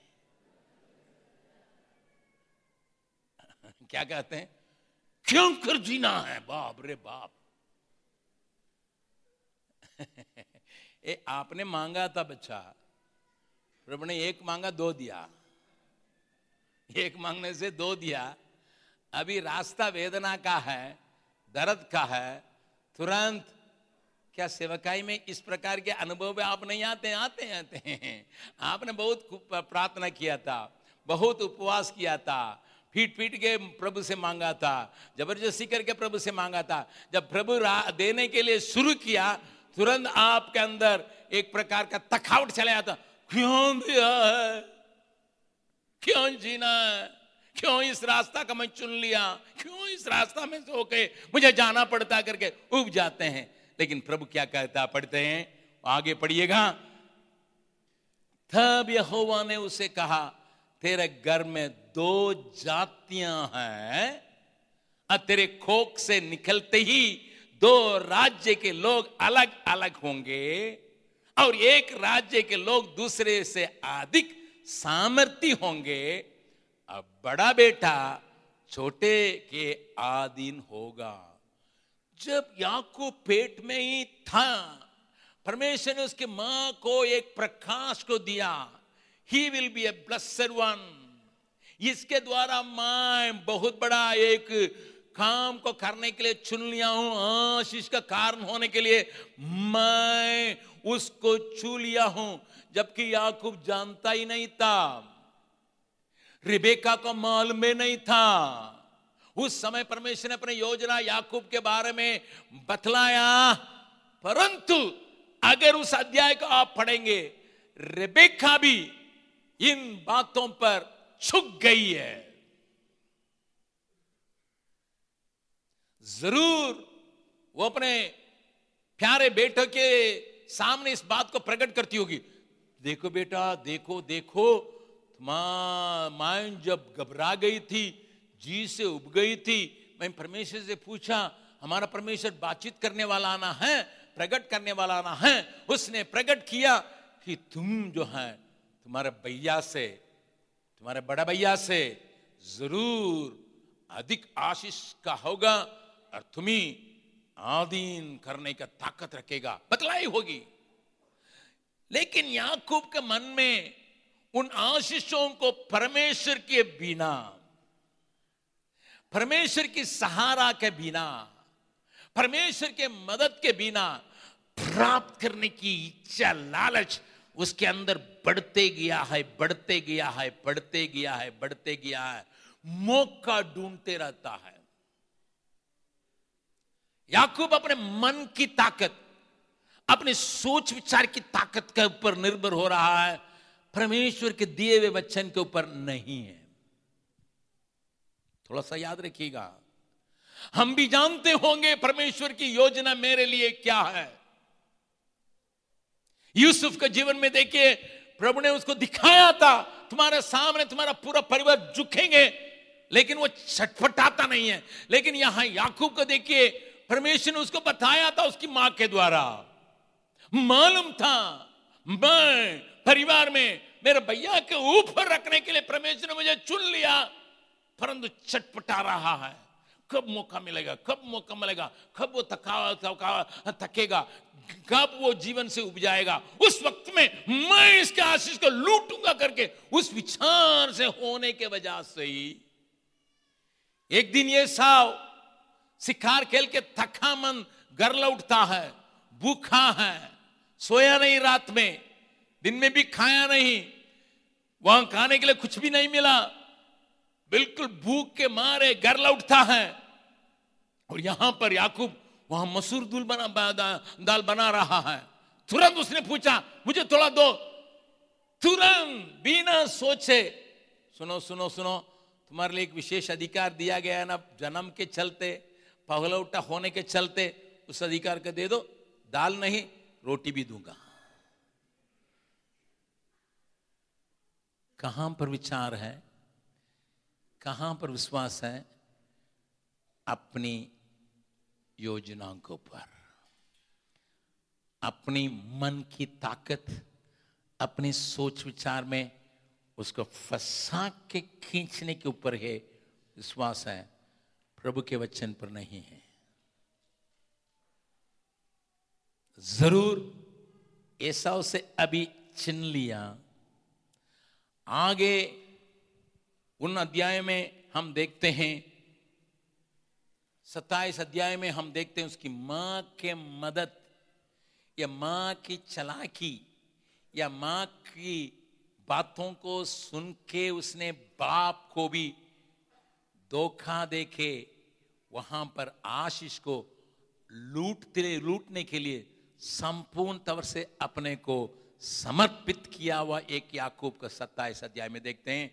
क्या कहते हैं? क्यों कर जीना है, बाप रे बाप. *laughs* ए, आपने मांगा था बच्चा। प्रभु ने एक मांगा, दो दिया। एक मांगने से दो दिया। अभी रास्ता वेदना का है, दर्द का है तुरंत, क्या सेवकाई में इस प्रकार के अनुभव में आप नहीं आते? आते आते हैं। आपने बहुत प्रार्थना किया था, बहुत उपवास किया था पीट पीट के प्रभु से मांगा था, ज़बरदस्ती करके प्रभु से मांगा था। जब प्रभु देने के लिए शुरू किया, तुरंत आपके अंदर एक प्रकार का तखावट चला जाता, क्यों दिया है क्यों जीना? है क्यों इस रास्ता का मैं चुन लिया? क्यों इस रास्ता में से होके मुझे जाना पड़ता करके उग जाते हैं? लेकिन प्रभु क्या कहता पढ़ते हैं? आगे पढ़िएगा। तब यहोवा ने उसे कहा, तेरे घर में दो जातियाँ हैं, और तेरे खोक से निकलते ही दो राज्य के लोग अलग अलग होंगे, और एक राज्य के लोग दूसरे से अधिक सामर्थ्य होंगे। अब बड़ा बेटा छोटे के आधीन होगा। जब याकूब पेट में ही था, परमेश्वर ने उसके माँ को एक प्रकाश को दिया he will be a blessed one इसके द्वारा मैं बहुत बड़ा एक काम को करने के लिए चुन लिया हूँ। आशीष का कारण होने के लिए मैं उसको छू लिया हूँ। जबकि याकूब जानता ही नहीं था। रिबेका को मालूम नहीं था। उस समय परमेश्वर ने अपनी योजना याकूब के बारे में बतलाया, परंतु अगर उस अध्याय को आप पढ़ेंगे, रेबेका भी इन बातों पर छुक गई है। ज़रूर वो अपने प्यारे बेटे के सामने इस बात को प्रकट करती होगी। देखो बेटा, देखो देखो माँ जब घबरा गई थी, जी से उब गई थी, मैं परमेश्वर से पूछा, हमारा परमेश्वर बातचीत करने वाला आना है, प्रकट करने वाला आना है? उसने प्रकट किया कि, तुम जो है, तुम्हारे भैया से, तुम्हारे बड़ा भैया से ज़रूर अधिक आशीष का होगा और तुम्ही आधीन करने का ताकत रखेगा। बतलाई होगी। लेकिन याकूब के मन में उन आशीषों को परमेश्वर के बिना, परमेश्वर की सहारा के बिना, परमेश्वर के मदद के बिना प्राप्त करने की इच्छा, लालच उसके अंदर बढ़ते गया है, बढ़ते गया है, बढ़ते गया है, बढ़ते गया है। मौका ढूंढते रहता है। याकूब अपने मन की ताकत, अपने सोच विचार की ताकत के ऊपर निर्भर हो रहा है। परमेश्वर के दिए हुए वचन के ऊपर नहीं है। थोड़ा सा याद रखिएगा। हम भी जानते होंगे परमेश्वर की योजना मेरे लिए क्या है। यूसुफ के जीवन में देखिए, प्रभु ने उसको दिखाया था, तुम्हारे सामने तुम्हारा पूरा परिवार झुकेंगे, लेकिन वो छटपटाता नहीं है। लेकिन यहाँ याकूब को देखिए, परमेश्वर ने उसको बताया था उसकी माँ के द्वारा। मालूम था, मैं परिवार में मेरे भैया के ऊपर रखने के लिए परमेश्वर ने मुझे चुन लिया। परंतु चटपटा रहा है। कब मौका मिलेगा, कब मौका मिलेगा, कब वो थका थका थकेगा, कब वो जीवन से उब जाएगा उस वक्त में मैं इसके आशीष को लूटूँगा करके, उस विचार से होने के वजह से ही। एक दिन ये साव शिकार खेल के थका मन घर लौटता है, भूखा है, सोया नहीं रात में। दिन में भी खाया नहीं, वहाँ खाने के लिए कुछ भी नहीं मिला। बिल्कुल भूख के मारे घर लौटता है। और यहाँ पर याकूब वहाँ मसूर दूल बना दाल बना रहा है। तुरंत उसने पूछा, मुझे थोड़ा दो। तुरंत बिना सोचे, सुनो सुनो सुनो, तुम्हारे लिए एक विशेष अधिकार दिया गया है ना, जन्म के चलते पहलौटा होने के चलते, उस अधिकार को दे दो। दाल नहीं, रोटी भी दूँगा। कहाँ पर विचार है, कहाँ पर विश्वास है, अपनी योजनाओं के ऊपर, अपनी मन की ताकत, अपनी सोच विचार में उसको फंसा के खींचने के ऊपर है, विश्वास है, प्रभु के वचन पर नहीं है। ज़रूर, ऐसा उसे अभी चिन लिया। आगे उन अध्याय में हम देखते हैं, सत्ताईस अध्याय में हम देखते हैं उसकी माँ के मदद, या माँ की चलाकी, या माँ की बातों को सुन के उसने बाप को भी धोखा देखे वहाँ पर आशीष को लूटते, लूटने के लिए संपूर्ण तौर से अपने को समर्पित किया हुआ एक याकूब का सत्ता इस अध्याय में देखते हैं।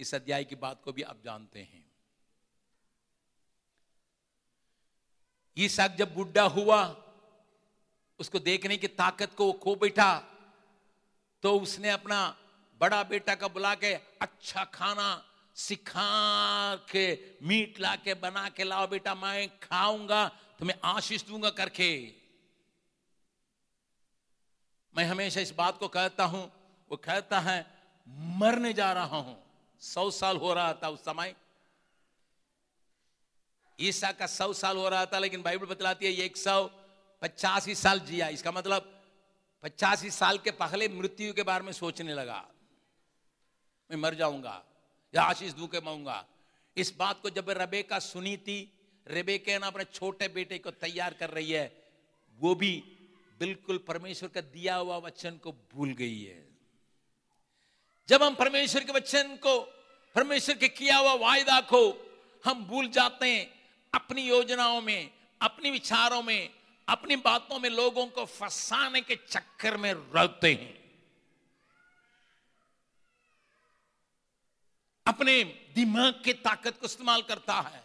इस अध्याय की बात को भी आप जानते हैं। ईसाक जब बुढ़ा हुआ, उसको देखने की ताकत को वो खो बैठा तो उसने अपना बड़ा बेटा का बुला के अच्छा खाना सिखा के, मीट ला के बना के लाओ बेटा, मैं खाऊँगा, तुम्हें आशीष दूँगा करके। मैं हमेशा इस बात को कहता हूँ, वो कहता है, मरने जा रहा हूँ। सौ साल हो रहा था उस समय। ईसा का सौ साल हो रहा था, लेकिन बाइबल बतलाती है, एक सौ पचासी साल जिया। इसका मतलब पचासी साल के पहले मृत्यु के बारे में सोचने लगा। मैं मर जाऊँगा, या आशीष धूके मऊँगा। इस बात को जब रबेका सुनी थी, रेबेका ना अपने छोटे बेटे को तैयार कर रही है, वो भी बिल्कुल परमेश्वर का दिया हुआ वचन को भूल गई है। जब हम परमेश्वर के वचन को, परमेश्वर के किया हुआ वायदा को हम भूल जाते हैं, अपनी योजनाओं में, अपनी विचारों में, अपनी बातों में लोगों को फंसाने के चक्कर में रहते हैं। अपने दिमाग की ताकत को इस्तेमाल करता है।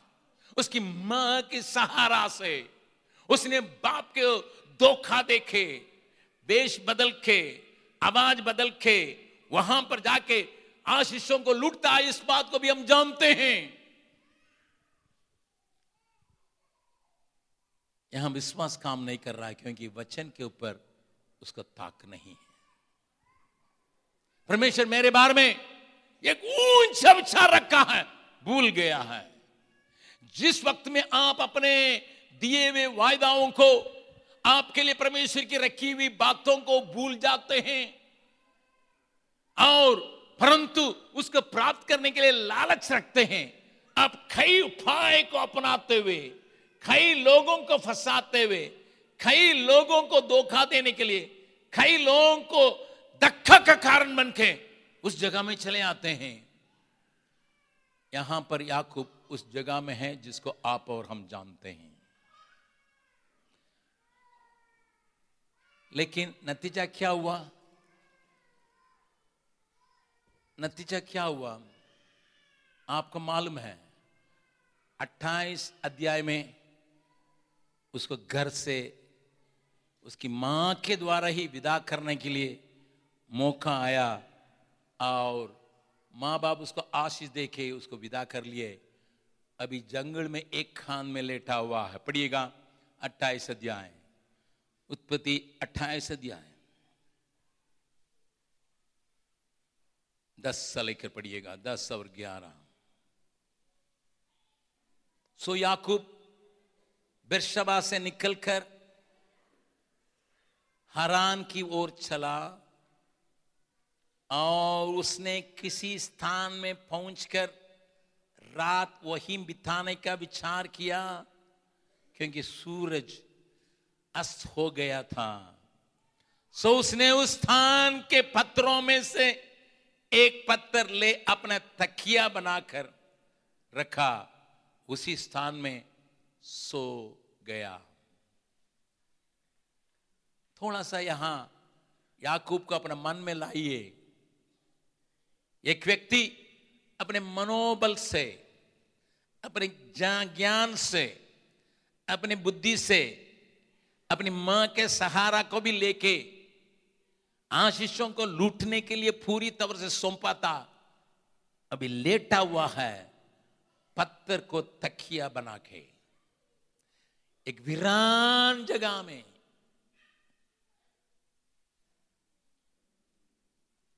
उसकी माँ के सहारा से, उसने बाप के धोखा देखे, देश बदल के आवाज़ बदल के वहाँ पर जाके आशीषों को लूटता है, इस बात को भी हम जानते हैं। यहाँ विश्वास काम नहीं कर रहा है, क्योंकि वचन के ऊपर उसका ताक नहीं है। परमेश्वर मेरे बारे में एक ऊँचा विचार रखा है, भूल गया है। जिस वक्त में आप अपने दिए हुए वायदाओं को आपके लिए परमेश्वर की रखी हुई बातों को भूल जाते हैं। और परंतु उसको प्राप्त करने के लिए लालच रखते हैं। आप कई उपाय को अपनाते हुए, कई लोगों को फंसाते हुए, कई लोगों को धोखा देने के लिए, कई लोगों को धक्का का कारण बन के उस जगह में चले आते हैं। यहाँ पर याकूब उस जगह में है जिसको आप और हम जानते हैं। लेकिन नतीजा क्या हुआ? नतीजा क्या हुआ? आपको मालूम है 28 अध्याय में उसको घर से, उसकी माँ के द्वारा ही विदा करने के लिए मौका आया और माँ बाप उसको आशीष देखे उसको विदा कर लिए। अभी जंगल में एक खान में लेटा हुआ है। पढ़िएगा, अट्ठाईस अध्याय। उत्पत्ति अट्ठाईस अध्याय। दस से लेकर पढ़िएगा, दस और ग्यारह। सो याकूब बिरशबा से निकलकर हरान की ओर चला और उसने किसी स्थान में पहुंचकर रात वहीं बिताने का विचार किया, क्योंकि सूरज अस्त हो गया था। सो उसने उस स्थान के पत्थरों में से एक पत्थर ले अपना तकिया बनाकर रखा। उसी स्थान में सो गया। थोड़ा सा यहाँ याकूब को अपना मन में लाइए। एक व्यक्ति अपने मनोबल से, अपने ज्ञान से, अपनी बुद्धि से अपनी माँ के सहारा को भी लेके आशीषों को लूटने के लिए पूरी तरह से सौंपा था। अभी लेटा हुआ है, पत्थर को तकिया बना के। एक वीरान जगह में।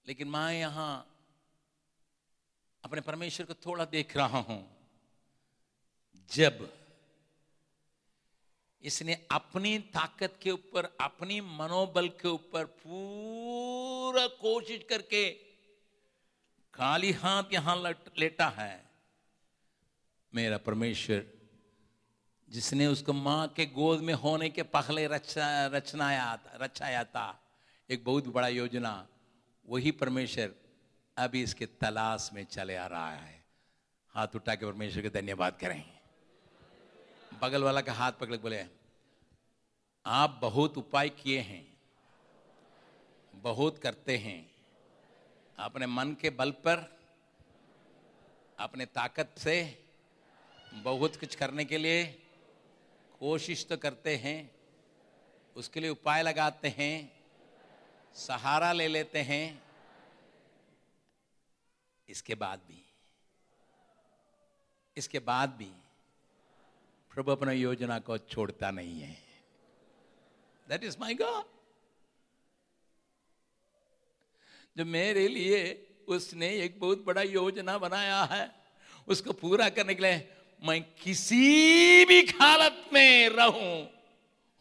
लेकिन माँ यहाँ अपने परमेश्वर को थोड़ा देख रहा हूँ। जब इसने अपनी ताकत के ऊपर, अपनी मनोबल के ऊपर पूरा कोशिश करके खाली हाथ यहाँ लेटा है। मेरा परमेश्वर, जिसने उसको माँ के गोद में होने के पहले रचा, रचनाया रचाया था, एक बहुत बड़ा योजना, वही परमेश्वर अभी इसके तलाश में चले आ रहा है। हाथ उठा के परमेश्वर के धन्यवाद करें। बगल वाला का हाथ पकड़ बोले, आप बहुत उपाय किए हैं, बहुत करते हैं। अपने मन के बल पर, अपने ताकत से बहुत कुछ करने के लिए कोशिश तो करते हैं, उसके लिए उपाय लगाते हैं, सहारा ले लेते हैं, इसके बाद भी, इसके बाद भी प्रभु अपना योजना को छोड़ता नहीं है। दैट इज़ माई गॉड जो मेरे लिए उसने एक बहुत बड़ा योजना बनाया है, उसको पूरा करने के लिए मैं किसी भी हालत में रहूँ,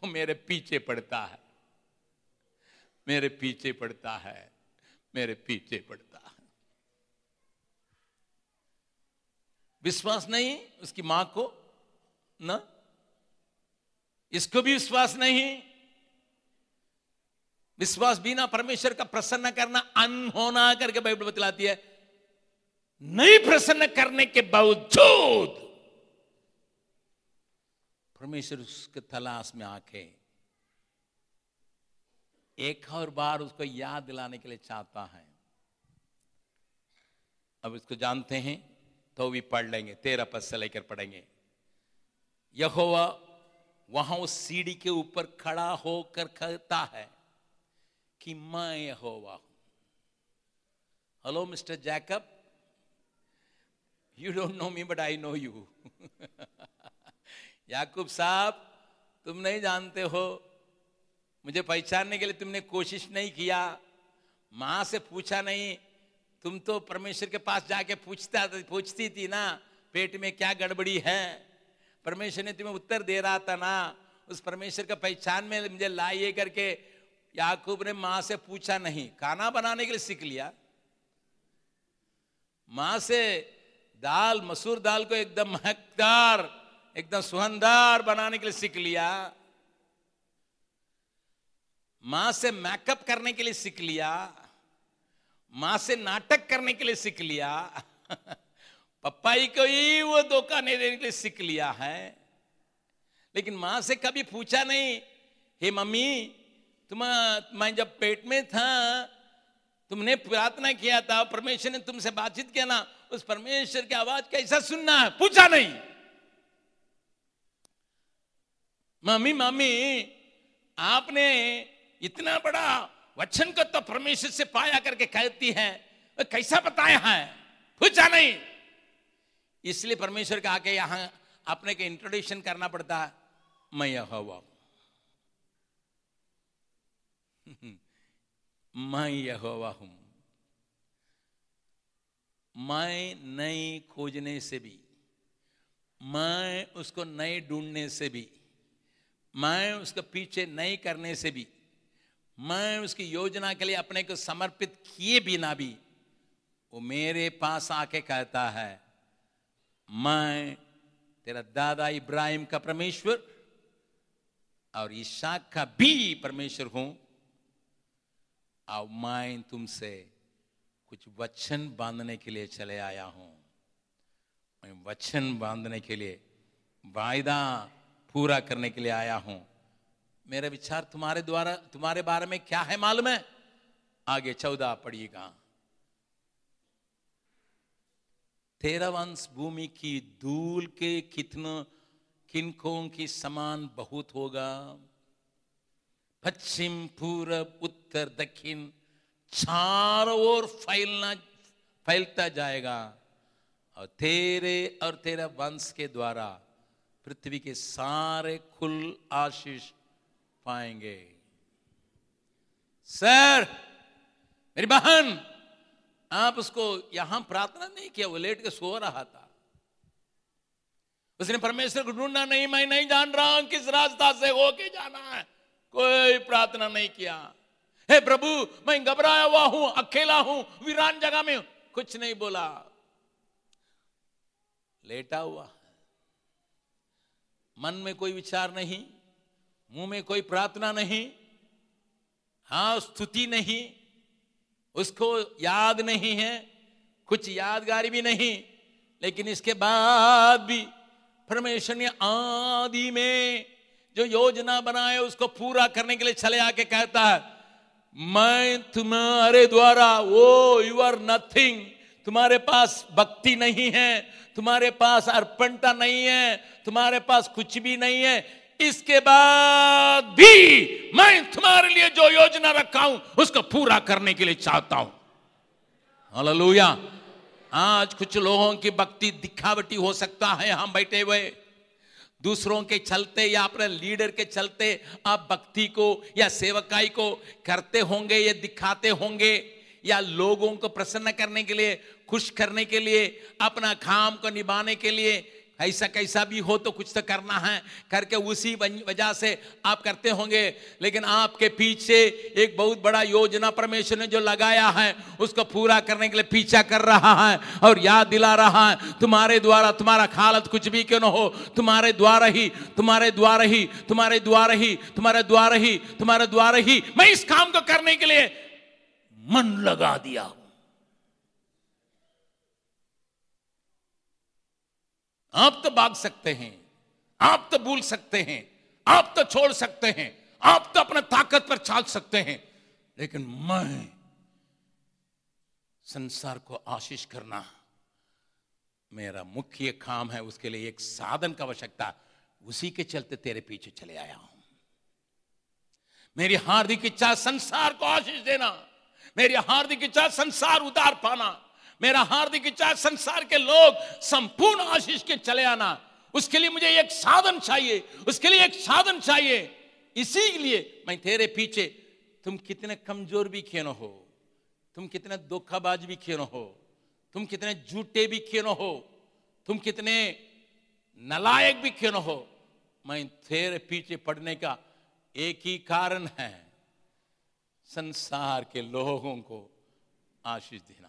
वो मेरे पीछे पड़ता है। मेरे पीछे पड़ता है, मेरे पीछे पड़ता है। विश्वास नहीं उसकी माँ को ना? इसको भी विश्वास नहीं। विश्वास बिना परमेश्वर का प्रसन्न करना, अनहोना करके बाइबल बतलाती है। नहीं प्रसन्न करने के बावजूद परमेश्वर उसके तलाश में आके एक और बार उसको याद दिलाने के लिए चाहता है। अब इसको जानते हैं तो भी पढ़ लेंगे, तेरह पद से लेकर पढ़ेंगे। यहोवा वहाँ उस सीढ़ी के ऊपर खड़ा होकर कहता है कि मैं यहोवा हूँ। Hello mister Jacob you don't know me but I know you याकूब साहब, तुम नहीं जानते हो, मुझे पहचानने के लिए तुमने कोशिश नहीं किया। माँ से पूछा नहीं, तुम तो परमेश्वर के पास जाके पूछता, पूछती थी ना, पेट में क्या गड़बड़ी है? परमेश्वर ने तुम्हें उत्तर दे रहा था ना, उस परमेश्वर का पहचान में मुझे लाइए करके याकूब ने माँ से पूछा नहीं, खाना बनाने के लिए सीख लिया। माँ से दाल, मसूर दाल को एकदम महकदार एकदम सुहनदार बनाने के लिए सीख लिया। माँ से मेकअप करने के लिए सीख लिया। माँ से नाटक करने के लिए सीख लिया। *laughs* पप्पाई को ही वो धोखा नहीं देने के लिए सीख लिया है। लेकिन माँ से कभी पूछा नहीं, हे मम्मी तुम मैं जब पेट में था, तुमने प्रार्थना किया था, परमेश्वर ने तुमसे बातचीत किया ना, उस परमेश्वर की आवाज़ कैसा सुनना है, पूछा नहीं। मम्मी मम्मी, आपने इतना बड़ा वचन को तो परमेश्वर से पाया करके कहती है कैसा बताया है? पूछा नहीं। इसलिए परमेश्वर का आके यहाँ अपने के इंट्रोडक्शन करना पड़ता मैं यह हवा *laughs* मैं यह हवा हूँ। मैं नई खोजने से भी, मैं उसको नए ढूँढने से भी, मैं उसके पीछे नहीं करने से भी, मैं उसकी योजना के लिए अपने को समर्पित किए बिना भी, वो मेरे पास आके कहता है मैं, तेरा दादा इब्राहिम का परमेश्वर और ईशाक का भी परमेश्वर हूँ। और मैं तुमसे कुछ वचन बांधने के लिए चले आया हूँ। मैं वचन बांधने के लिए, वायदा पूरा करने के लिए आया हूँ। मेरा विचार तुम्हारे द्वारा, तुम्हारे बारे में क्या है मालूम है? आगे चौदह पढ़िएगा। तेरह वंश भूमि की धूल के कितनों किनकों की समान बहुत होगा? पश्चिम पूर्व उत्तर, दक्षिण चारों ओर फैलना, फैलता जाएगा। और तेरे और तेरा वंश के द्वारा पृथ्वी के सारे खुल आशीष पाएँगे। सर, मेरी बहन आप उसको यहाँ प्रार्थना नहीं किया, वो लेट के सो रहा था। उसने परमेश्वर को ढूंढना नहीं, मैं नहीं जान रहा हूँ किस रास्ता से होके जाना है। कोई प्रार्थना नहीं किया। हे प्रभु, मैं घबराया हुआ हूँ, अकेला हूँ, वीरान जगह में कुछ नहीं बोला। लेटा हुआ मन में कोई विचार नहीं, मुँह में कोई प्रार्थना नहीं हाँ स्तुति नहीं उसको याद नहीं है, कुछ यादगारी भी नहीं, लेकिन इसके बाद भी परमेश्वर ने आदि में जो योजना बनाए, उसको पूरा करने के लिए चले आके कहता है, मैं तुम्हारे द्वारा वो यू आर नथिंग तुम्हारे पास भक्ति नहीं है, तुम्हारे पास अर्पणता नहीं है, तुम्हारे पास कुछ भी नहीं है इसके बाद भी मैं तुम्हारे लिए जो योजना रखा हूँ, उसको पूरा करने के लिए चाहता हूँ। हालेलुया। आज कुछ लोगों की भक्ति दिखावटी हो सकता है हम बैठे हुए। दूसरों के चलते या अपने लीडर के चलते आप भक्ति को या सेवकाई को करते होंगे, या दिखाते होंगे, या लोगों को प्रसन्न करने के लिए, खुश करने के लिए, अपना काम को निभाने के लिए ऐसा कैसा भी हो तो कुछ तो करना है। करके उसी वजह से आप करते होंगे। लेकिन आपके पीछे एक बहुत बड़ा योजना परमेश्वर ने जो लगाया है, उसको पूरा करने के लिए पीछा कर रहा है और याद दिला रहा है, तुम्हारे द्वारा, तुम्हारा खालत कुछ भी क्यों न हो? तुम्हारे द्वारा ही, तुम्हारे द्वारा ही, तुम्हारे द्वारा ही, तुम्हारे द्वारा ही, तुम्हारे द्वारा ही मैं इस काम को करने के लिए मन लगा दिया। आप तो भाग सकते हैं, आप तो भूल सकते हैं, आप तो छोड़ सकते हैं, आप तो अपने ताकत पर चाल सकते हैं, लेकिन मैं संसार को आशीष करना मेरा मुख्य काम है, उसके लिए एक साधन का आवश्यकता, उसी के चलते तेरे पीछे चले आया हूँ। मेरी हार्दिक इच्छा संसार को आशीष देना, मेरी हार्दिक इच्छा संसार उतार पाना मेरा हार्दिक इच्छा संसार के लोग संपूर्ण आशीष के चले आना। उसके लिए मुझे एक साधन चाहिए। उसके लिए एक साधन चाहिए। इसीलिए मैं तेरे पीछे, तुम कितने कमज़ोर भी क्यों हो? तुम कितने धोखाबाज भी क्यों हो? तुम कितने झूठे भी क्यों हो? तुम कितने नलायक भी क्यों हो? मैं तेरे पीछे पड़ने का एक ही कारण है संसार के लोगों को आशीष देना।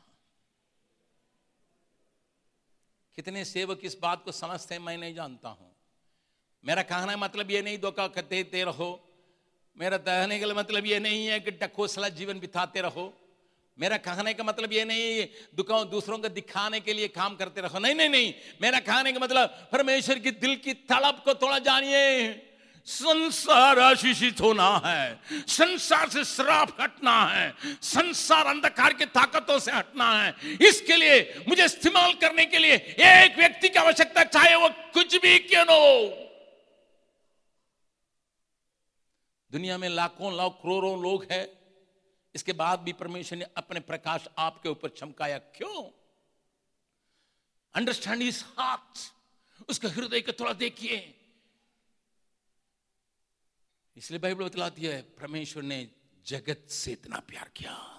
कितने सेवक इस बात को समझते हैं, मैं नहीं जानता हूँ। मेरा कहना मतलब ये नहीं धोखा देते रहो। मेरा कहने का मतलब ये नहीं है कि डकोसला जीवन बिताते रहो। मेरा कहने का मतलब ये नहीं दुकान दूसरों को दिखाने के लिए काम करते रहो। नहीं नहीं नहीं। मेरा कहने का मतलब परमेश्वर की दिल की तड़प को थोड़ा जानिए। संसार आशीषित होना है, संसार से श्राप हटना है, संसार अंधकार की ताकतों से हटना है। इसके लिए, मुझे इस्तेमाल करने के लिए एक व्यक्ति की आवश्यकता, चाहे वो कुछ भी क्यों हो। दुनिया में लाखों, लाख, करोड़ों लोग हैं। इसके बाद भी परमेश्वर ने अपने प्रकाश आपके ऊपर चमकाया। क्यों? अंडरस्टैंड इज़ हार्ट उसके हृदय को थोड़ा देखिए। इसलिए बाइबल बतलाती है, परमेश्वर ने जगत से इतना प्यार किया।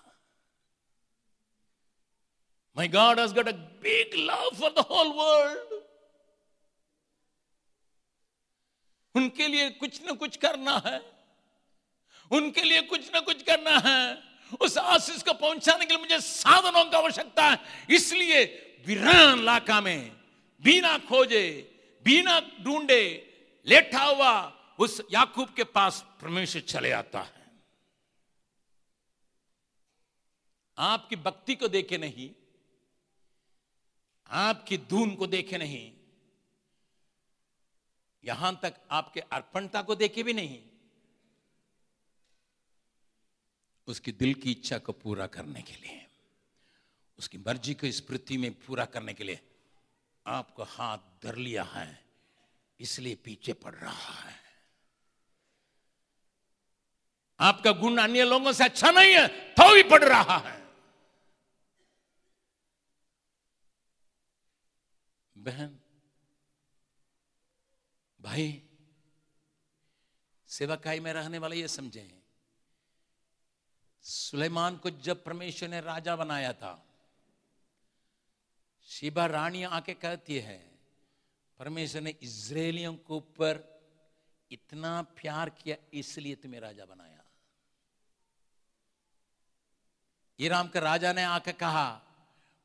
My God has got a big love for the whole world. उनके लिए कुछ ना कुछ करना है। उनके लिए कुछ ना कुछ करना है। उस आशीष को पहुँचाने के लिए मुझे साधनों की आवश्यकता है। इसलिए वीरान इलाका में, बिना खोजे, बिना ढूंढे, लेटा हुआ उस याकूब के पास परमेश्वर चले आता है। आपकी भक्ति को देखे नहीं, आपकी धून को देखे नहीं, यहाँ तक आपके अर्पणता को देखे भी नहीं, उसकी दिल की इच्छा को पूरा करने के लिए, उसकी मर्ज़ी को पृथ्वी में पूरा करने के लिए आपको हाथ धर लिया है, इसलिए पीछे पड़ रहा है। आपका गुण अन्य लोगों से अच्छा नहीं है तो भी पड़ रहा है। बहन, भाई, सेवाकाई में रहने वाले ये समझे। सुलेमान को जब परमेश्वर ने राजा बनाया था, शिबा रानी आके कहती है, परमेश्वर ने इसराइलियों के ऊपर इतना प्यार किया, इसलिए तुम्हें राजा बनाया। ईराम के राजा ने आकर कहा,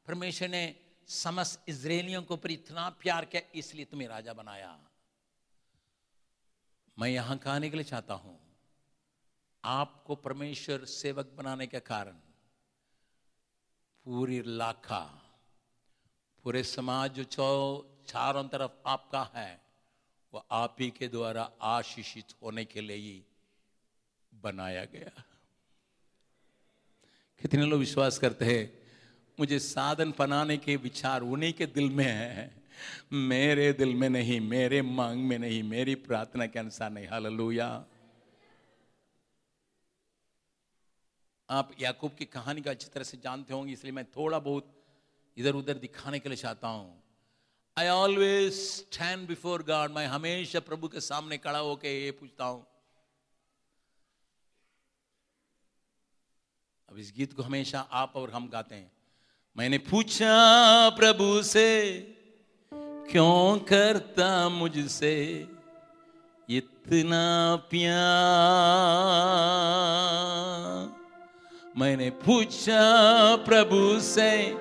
परमेश्वर ने समस्त इसराइलियों को पर इतना प्यार किया, इसलिए तुम्हें राजा बनाया। मैं यहाँ कहने के लिए चाहता हूँ, आपको परमेश्वर सेवक बनाने के कारण पूरी लाखा, पूरे समाज जो चौ, चारों तरफ़ आपका है, वो आप ही के द्वारा आशीषित होने के लिए ही बनाया गया कितने लोग विश्वास करते हैं? मुझे साधन बनाने के विचार उन्हीं के दिल में है। मेरे दिल में नहीं, मेरे मांग में नहीं, मेरी प्रार्थना के अनुसार नहीं। हालेलुया। आप याकूब की कहानी का अच्छी तरह से जानते होंगे, इसलिए मैं थोड़ा बहुत इधर उधर दिखाने के लिए चाहता हूँ। I always stand before God मैं हमेशा प्रभु के सामने खड़ा होकर ये पूछता हूँ अब इस गीत को हमेशा आप और हम गाते हैं। मैंने पूछा, प्रभु से, क्यों करता मुझसे इतना प्यार? मैंने पूछा, प्रभु से,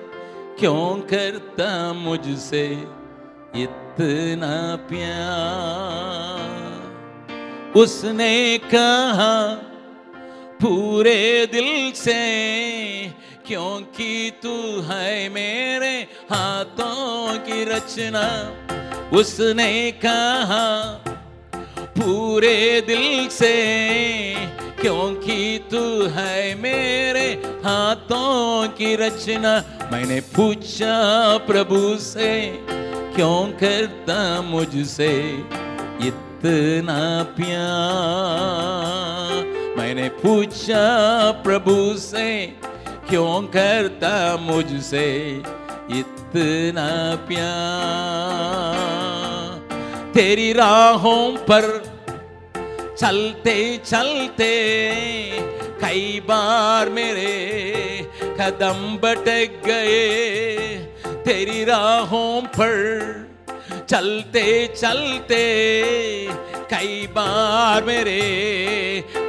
क्यों करता मुझसे इतना प्यार? उसने कहा पूरे दिल से, क्योंकि तू है मेरे हाथों की रचना, उसने कहा, पूरे दिल से, क्योंकि तू है मेरे हाथों की रचना। मैंने पूछा प्रभु से, क्यों करता मुझसे इतना प्यार? मैंने पूछा, प्रभु से, क्यों करता मुझसे इतना प्यार? तेरी राहों पर चलते चलते, कई बार मेरे कदम भटक गए। तेरी राहों पर चलते चलते कई बार मेरे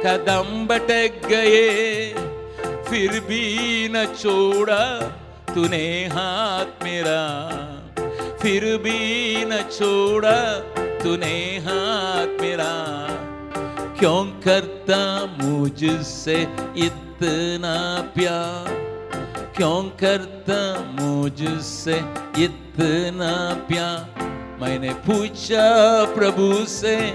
कदम भटक गए, फिर भी न छोड़ा तूने हाथ मेरा। फिर भी न छोड़ा तूने हाथ मेरा। क्यों करता मुझसे इतना प्यार? क्यों करता मुझसे इतना प्यार? मैंने पूछा प्रभु से,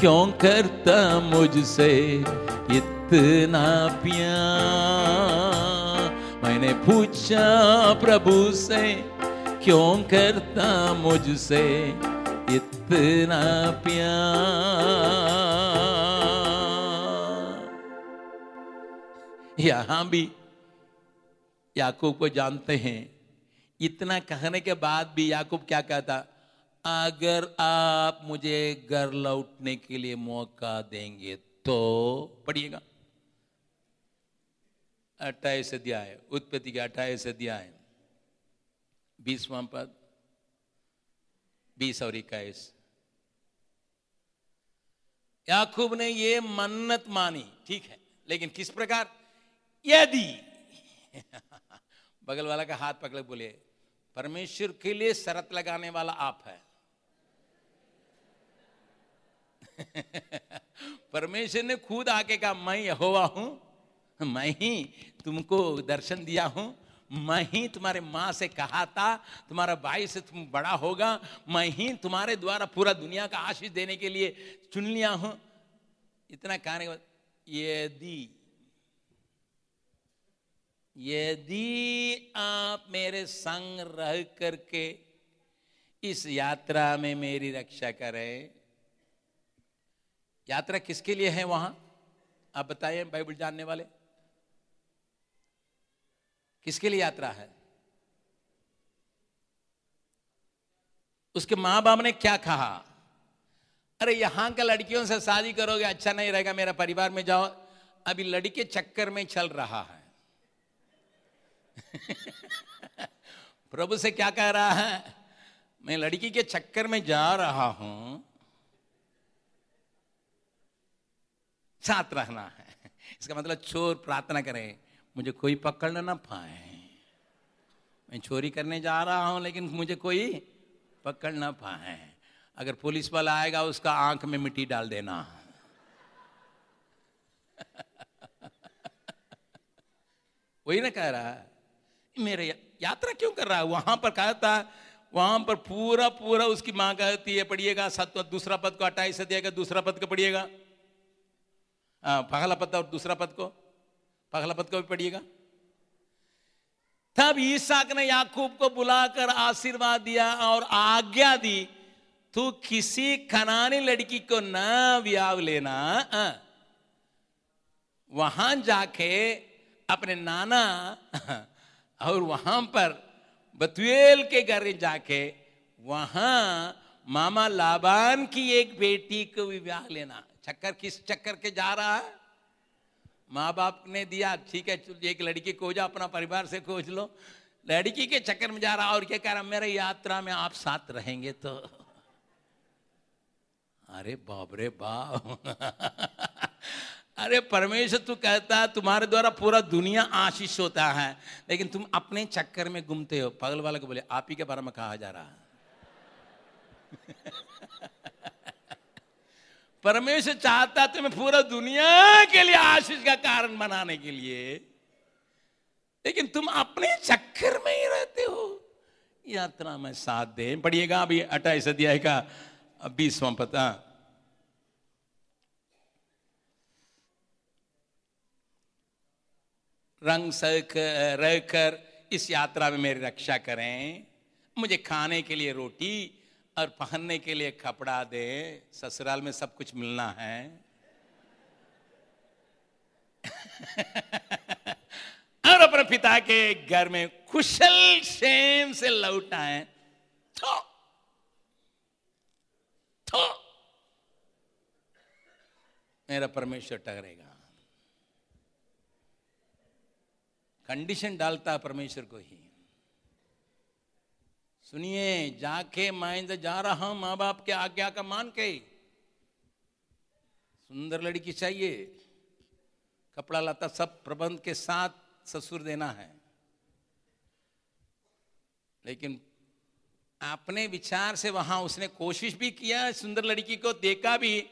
क्यों करता मुझसे इतना प्यार? मैंने पूछा प्रभु से, क्यों करता मुझसे इतना प्यार? यहाँ भी, याकूब को जानते हैं। इतना कहने के बाद भी याकूब क्या कहता? अगर आप मुझे घर लौटने के लिए मौका देंगे तो पढ़िएगा। अट्ठाईस अध्याय, उत्पत्ति के अट्ठाईस अध्याय, बीसवां पद, बीस और इक्कीस। याकूब ने ये मन्नत मानी, ठीक है, लेकिन किस प्रकार? यदि *laughs* बगल वाला का हाथ पकड़ बोले, परमेश्वर के लिए शरत लगाने वाला आप है। *laughs* परमेश्वर ने खुद आके कहा, मैं यहोवा हूँ, मैं ही तुमको दर्शन दिया हूँ, मैं ही तुम्हारे माँ से कहा था, तुम्हारा भाई से तुम बड़ा होगा, मैं ही तुम्हारे द्वारा पूरा दुनिया का आशीष देने के लिए चुन लिया हूँ। इतना कहने के बाद, यदि यदि आप मेरे संग रह करके इस यात्रा में मेरी रक्षा करें यात्रा किसके लिए है वहाँ? आप बताइए, बाइबल जानने वाले। किसके लिए यात्रा है? उसके माँ बाप ने क्या कहा? अरे, यहाँ का लड़कियों से शादी करोगे अच्छा नहीं रहेगा, मेरा परिवार में जाओ। अभी लड़के चक्कर में चल रहा है। *laughs* प्रभु से क्या कह रहा है? मैं लड़की के चक्कर में जा रहा हूँ। साथ रहना है। इसका मतलब चोर प्रार्थना करें, मुझे कोई पकड़ ना पाए। मैं चोरी करने जा रहा हूँ, लेकिन मुझे कोई पकड़ ना पाए। अगर पुलिस वाला आएगा, उसका आँख में मिट्टी डाल देना। *laughs* वही ना कह रहा है, मेरे यात्रा क्यों कर रहा है? वहाँ पर कहता वहाँ पर पूरा पूरा उसकी माँ कहती है, पढ़िएगा, सत्व दूसरा पद को अट्ठाईस देगा दूसरा पद को पढ़िएगा। पहला पद और दूसरा पद को? पहला पद को भी पढ़िएगा। तब ईसाक ने याकूब को बुलाकर आशीर्वाद दिया और आज्ञा दी, तू किसी खनानी लड़की को न व्याव लेना। वहाँ जाके अपने नाना *laughs* और वहाँ पर बतुएल के घर जाके, वहाँ मामा लाबान की एक बेटी को विवाह लेना। चक्कर किस चक्कर के जा रहा है? माँ बाप ने दिया, ठीक है एक लड़की खोजा अपना परिवार से खोज लो। लड़की के चक्कर में जा रहा और क्या कह रहा मेरे यात्रा में आप साथ रहेंगे तो। अरे बाप रे बाप। अरे परमेश्वर, तू कहता है, तुम्हारे द्वारा पूरा दुनिया आशीष होता है, लेकिन तुम अपने चक्कर में घूमते हो। पगल वाले को बोले, आप ही के बारे में कहा जा रहा है? परमेश्वर चाहता तुम्हें पूरा दुनिया के लिए आशीष का कारण बनाने के लिए। लेकिन तुम अपने चक्कर में ही रहते हो। यात्रा में साथ दे। पढ़िएगा अभी अट्ठाईस अध्याय का बीसवां पता। रंग सख रहकर इस यात्रा में मेरी रक्षा करें। मुझे खाने के लिए रोटी और पहनने के लिए कपड़ा दे, ससुराल में सब कुछ मिलना है। और अपने पिता के घर में कुशल क्षेम से लौटाए थो। थो। मेरा परमेश्वर टकरेगा। कंडीशन डालता परमेश्वर को ही। सुनिए, जाके मैं जा रहा हूँ माँ बाप के आज्ञा का मान के। सुंदर लड़की चाहिए। कपड़ा लता सब प्रबंध के साथ ससुर देना है। लेकिन अपने विचार से वहाँ उसने कोशिश भी किया, सुंदर लड़की को देखा भी,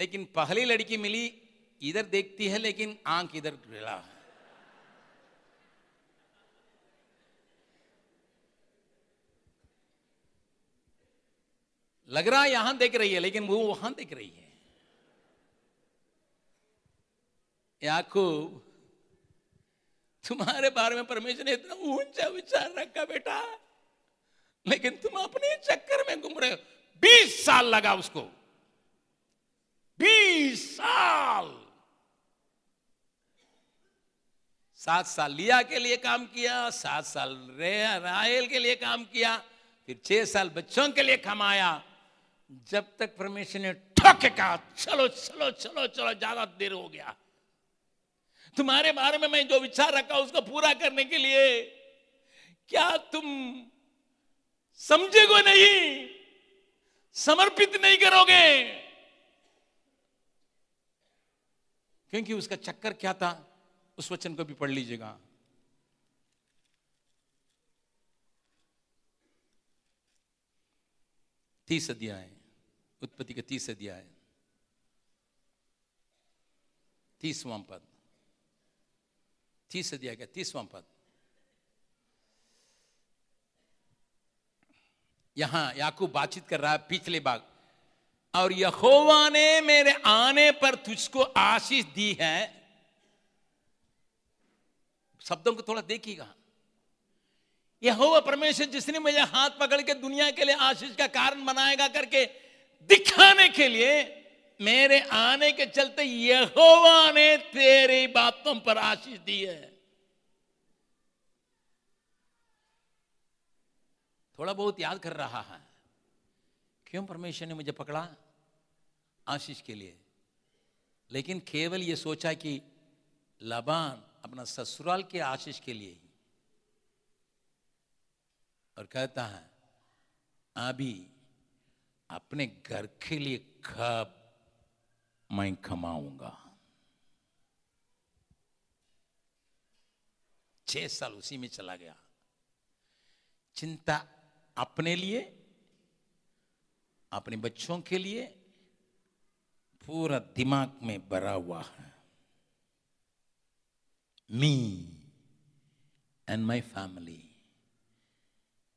लेकिन पहली लड़की मिली, इधर देखती है, लेकिन आँख इधर गिरा है। लग रहा है यहाँ देख रही है, लेकिन वो वहाँ देख रही है। याकूब, तुम्हारे बारे में परमेश्वर ने इतना ऊँचा विचार रखा बेटा, लेकिन तुम अपने चक्कर में घूम रहे हो। बीस साल लगा उसको। बीस साल। सात साल लिया के लिए काम किया, सात साल रे राहेल के लिए काम किया, फिर छह साल बच्चों के लिए कमाया। जब तक परमेश्वर ने ठोके कहा, चलो चलो चलो चलो, ज़्यादा देर हो गया। तुम्हारे बारे में मैं जो विचार रखा उसको पूरा करने के लिए, क्या तुम समझेगो नहीं? समर्पित नहीं करोगे? क्योंकि उसका चक्कर क्या था, उस वचन को भी पढ़ लीजिएगा। तीस अध्याय। उत्पत्ति का तीस अध्याय। तीसवां पद। तीस अध्याय का तीसवां पद। यहाँ याकूब बातचीत कर रहा है पिछले बाग और यहोवा ने मेरे आने पर तुझको आशीष दी है। शब्दों को थोड़ा देखिएगा। यहोवा परमेश्वर जिसने मुझे हाथ पकड़ के दुनिया के लिए आशीष का कारण बनाएगा करके दिखाने के लिए, मेरे आने के चलते यहोवा ने तेरी बातों पर आशीष दी है। थोड़ा बहुत याद कर रहा है। क्यों परमेश्वर ने मुझे पकड़ा? आशीष के लिए। लेकिन केवल ये सोचा कि लबान अपना ससुराल के आशीष के लिए ही। और कहता है अभी अपने घर के लिए कब मैं कमाऊँगा छह साल उसी में चला गया। चिंता अपने लिए, अपने बच्चों के लिए पूरा दिमाग में भरा हुआ है। Me and my family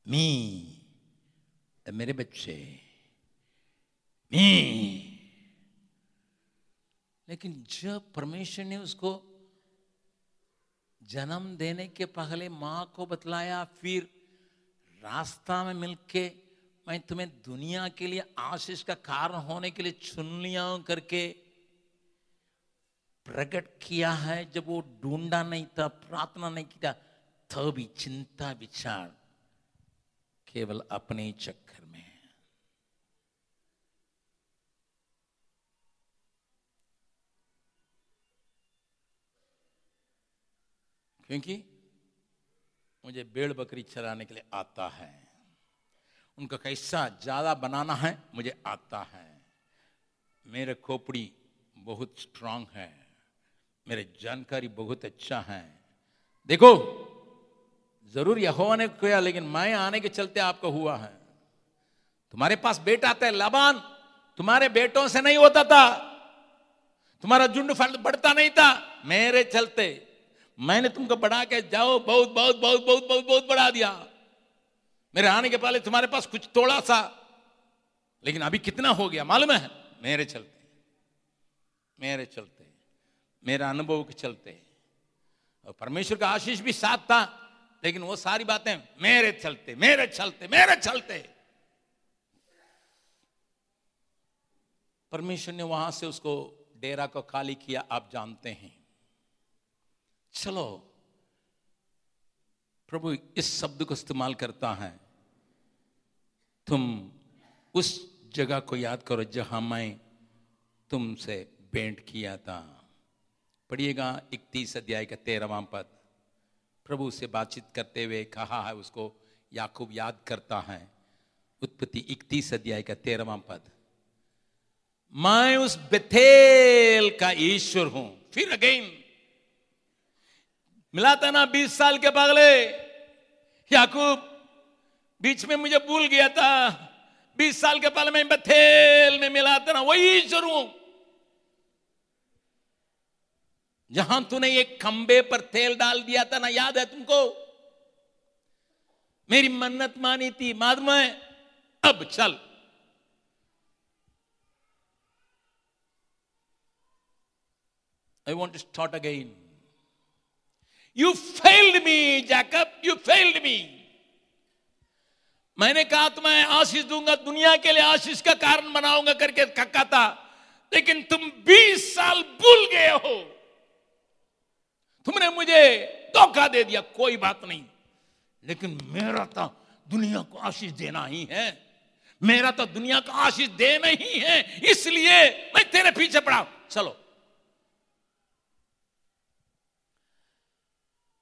me मेरे बच्चे। लेकिन जब परमेश्वर ने उसको जन्म देने के पहले माँ को बतलाया, फिर रास्ता में मिलके मैं तुम्हें दुनिया के लिए आशीष का कारण होने के लिए चुन लिया करके प्रकट किया है, जब वो ढूंढा नहीं था, प्रार्थना नहीं किया तभी चिंता विचार केवल अपने चक्कर में क्योंकि मुझे भेड़ बकरी चलाने के लिए आता है। उनका कैसा ज़्यादा बनाना है, मुझे आता है। मेरे खोपड़ी बहुत स्ट्रांग है। मेरे जानकारी बहुत अच्छा है। देखो, ज़रूर यहोवा ने किया, लेकिन मैं आने के चलते आपको हुआ है। तुम्हारे पास बेटा आता है लबान, तुम्हारे बेटों से नहीं होता था। तुम्हारा झुंड बढ़ता नहीं था। मेरे चलते मैंने तुमको बढ़ा के जाओ, बहुत बहुत बहुत बहुत बहुत बहुत बढ़ा दिया। मेरे आने के पहले तुम्हारे पास कुछ थोड़ा सा। लेकिन अभी कितना हो गया, मालूम है? मेरे चलते मेरे चलते, मेरा अनुभव के चलते। और परमेश्वर का आशीष भी साथ था, लेकिन वो सारी बातें मेरे चलते मेरे चलते मेरे चलते। परमेश्वर ने वहाँ से उसको डेरा को खाली किया, आप जानते हैं। चलो, प्रभु इस शब्द को इस्तेमाल करता है। तुम उस जगह को याद करो जहाँ मैं तुमसे भेंट किया था। पढ़िएगा इकतीस अध्याय का तेरहवा पद। प्रभु से बातचीत करते हुए कहा है, उसको याकूब याद करता है। उत्पत्ति इकतीस अध्याय का तेरहवा पद। मैं उस बेथेल का ईश्वर हूँ। फिर अगेन मिला था ना बीस साल के पगले। याकूब, बीच में मुझे भूल गया था। बीस साल के पहले मैं बेथेल में मिला था ना, वही हूँ जहाँ तूने एक खंबे पर तेल डाल दिया था ना, याद है तुमको? मेरी मन्नत मानी थी, मालूम अब चल। I want to start again. You failed me, Jacob. You failed me. मैंने कहा तो मैं आशीष दूँगा दुनिया के लिए आशीष का कारण बनाऊँगा करके कहा था। लेकिन तुम 20 साल भूल गए हो। तुमने मुझे धोखा दे दिया कोई बात नहीं। लेकिन मेरा तो दुनिया को आशीष देना ही है। मेरा तो दुनिया को आशीष देना ही है। इसलिए मैं तेरे पीछे पड़ा चलो।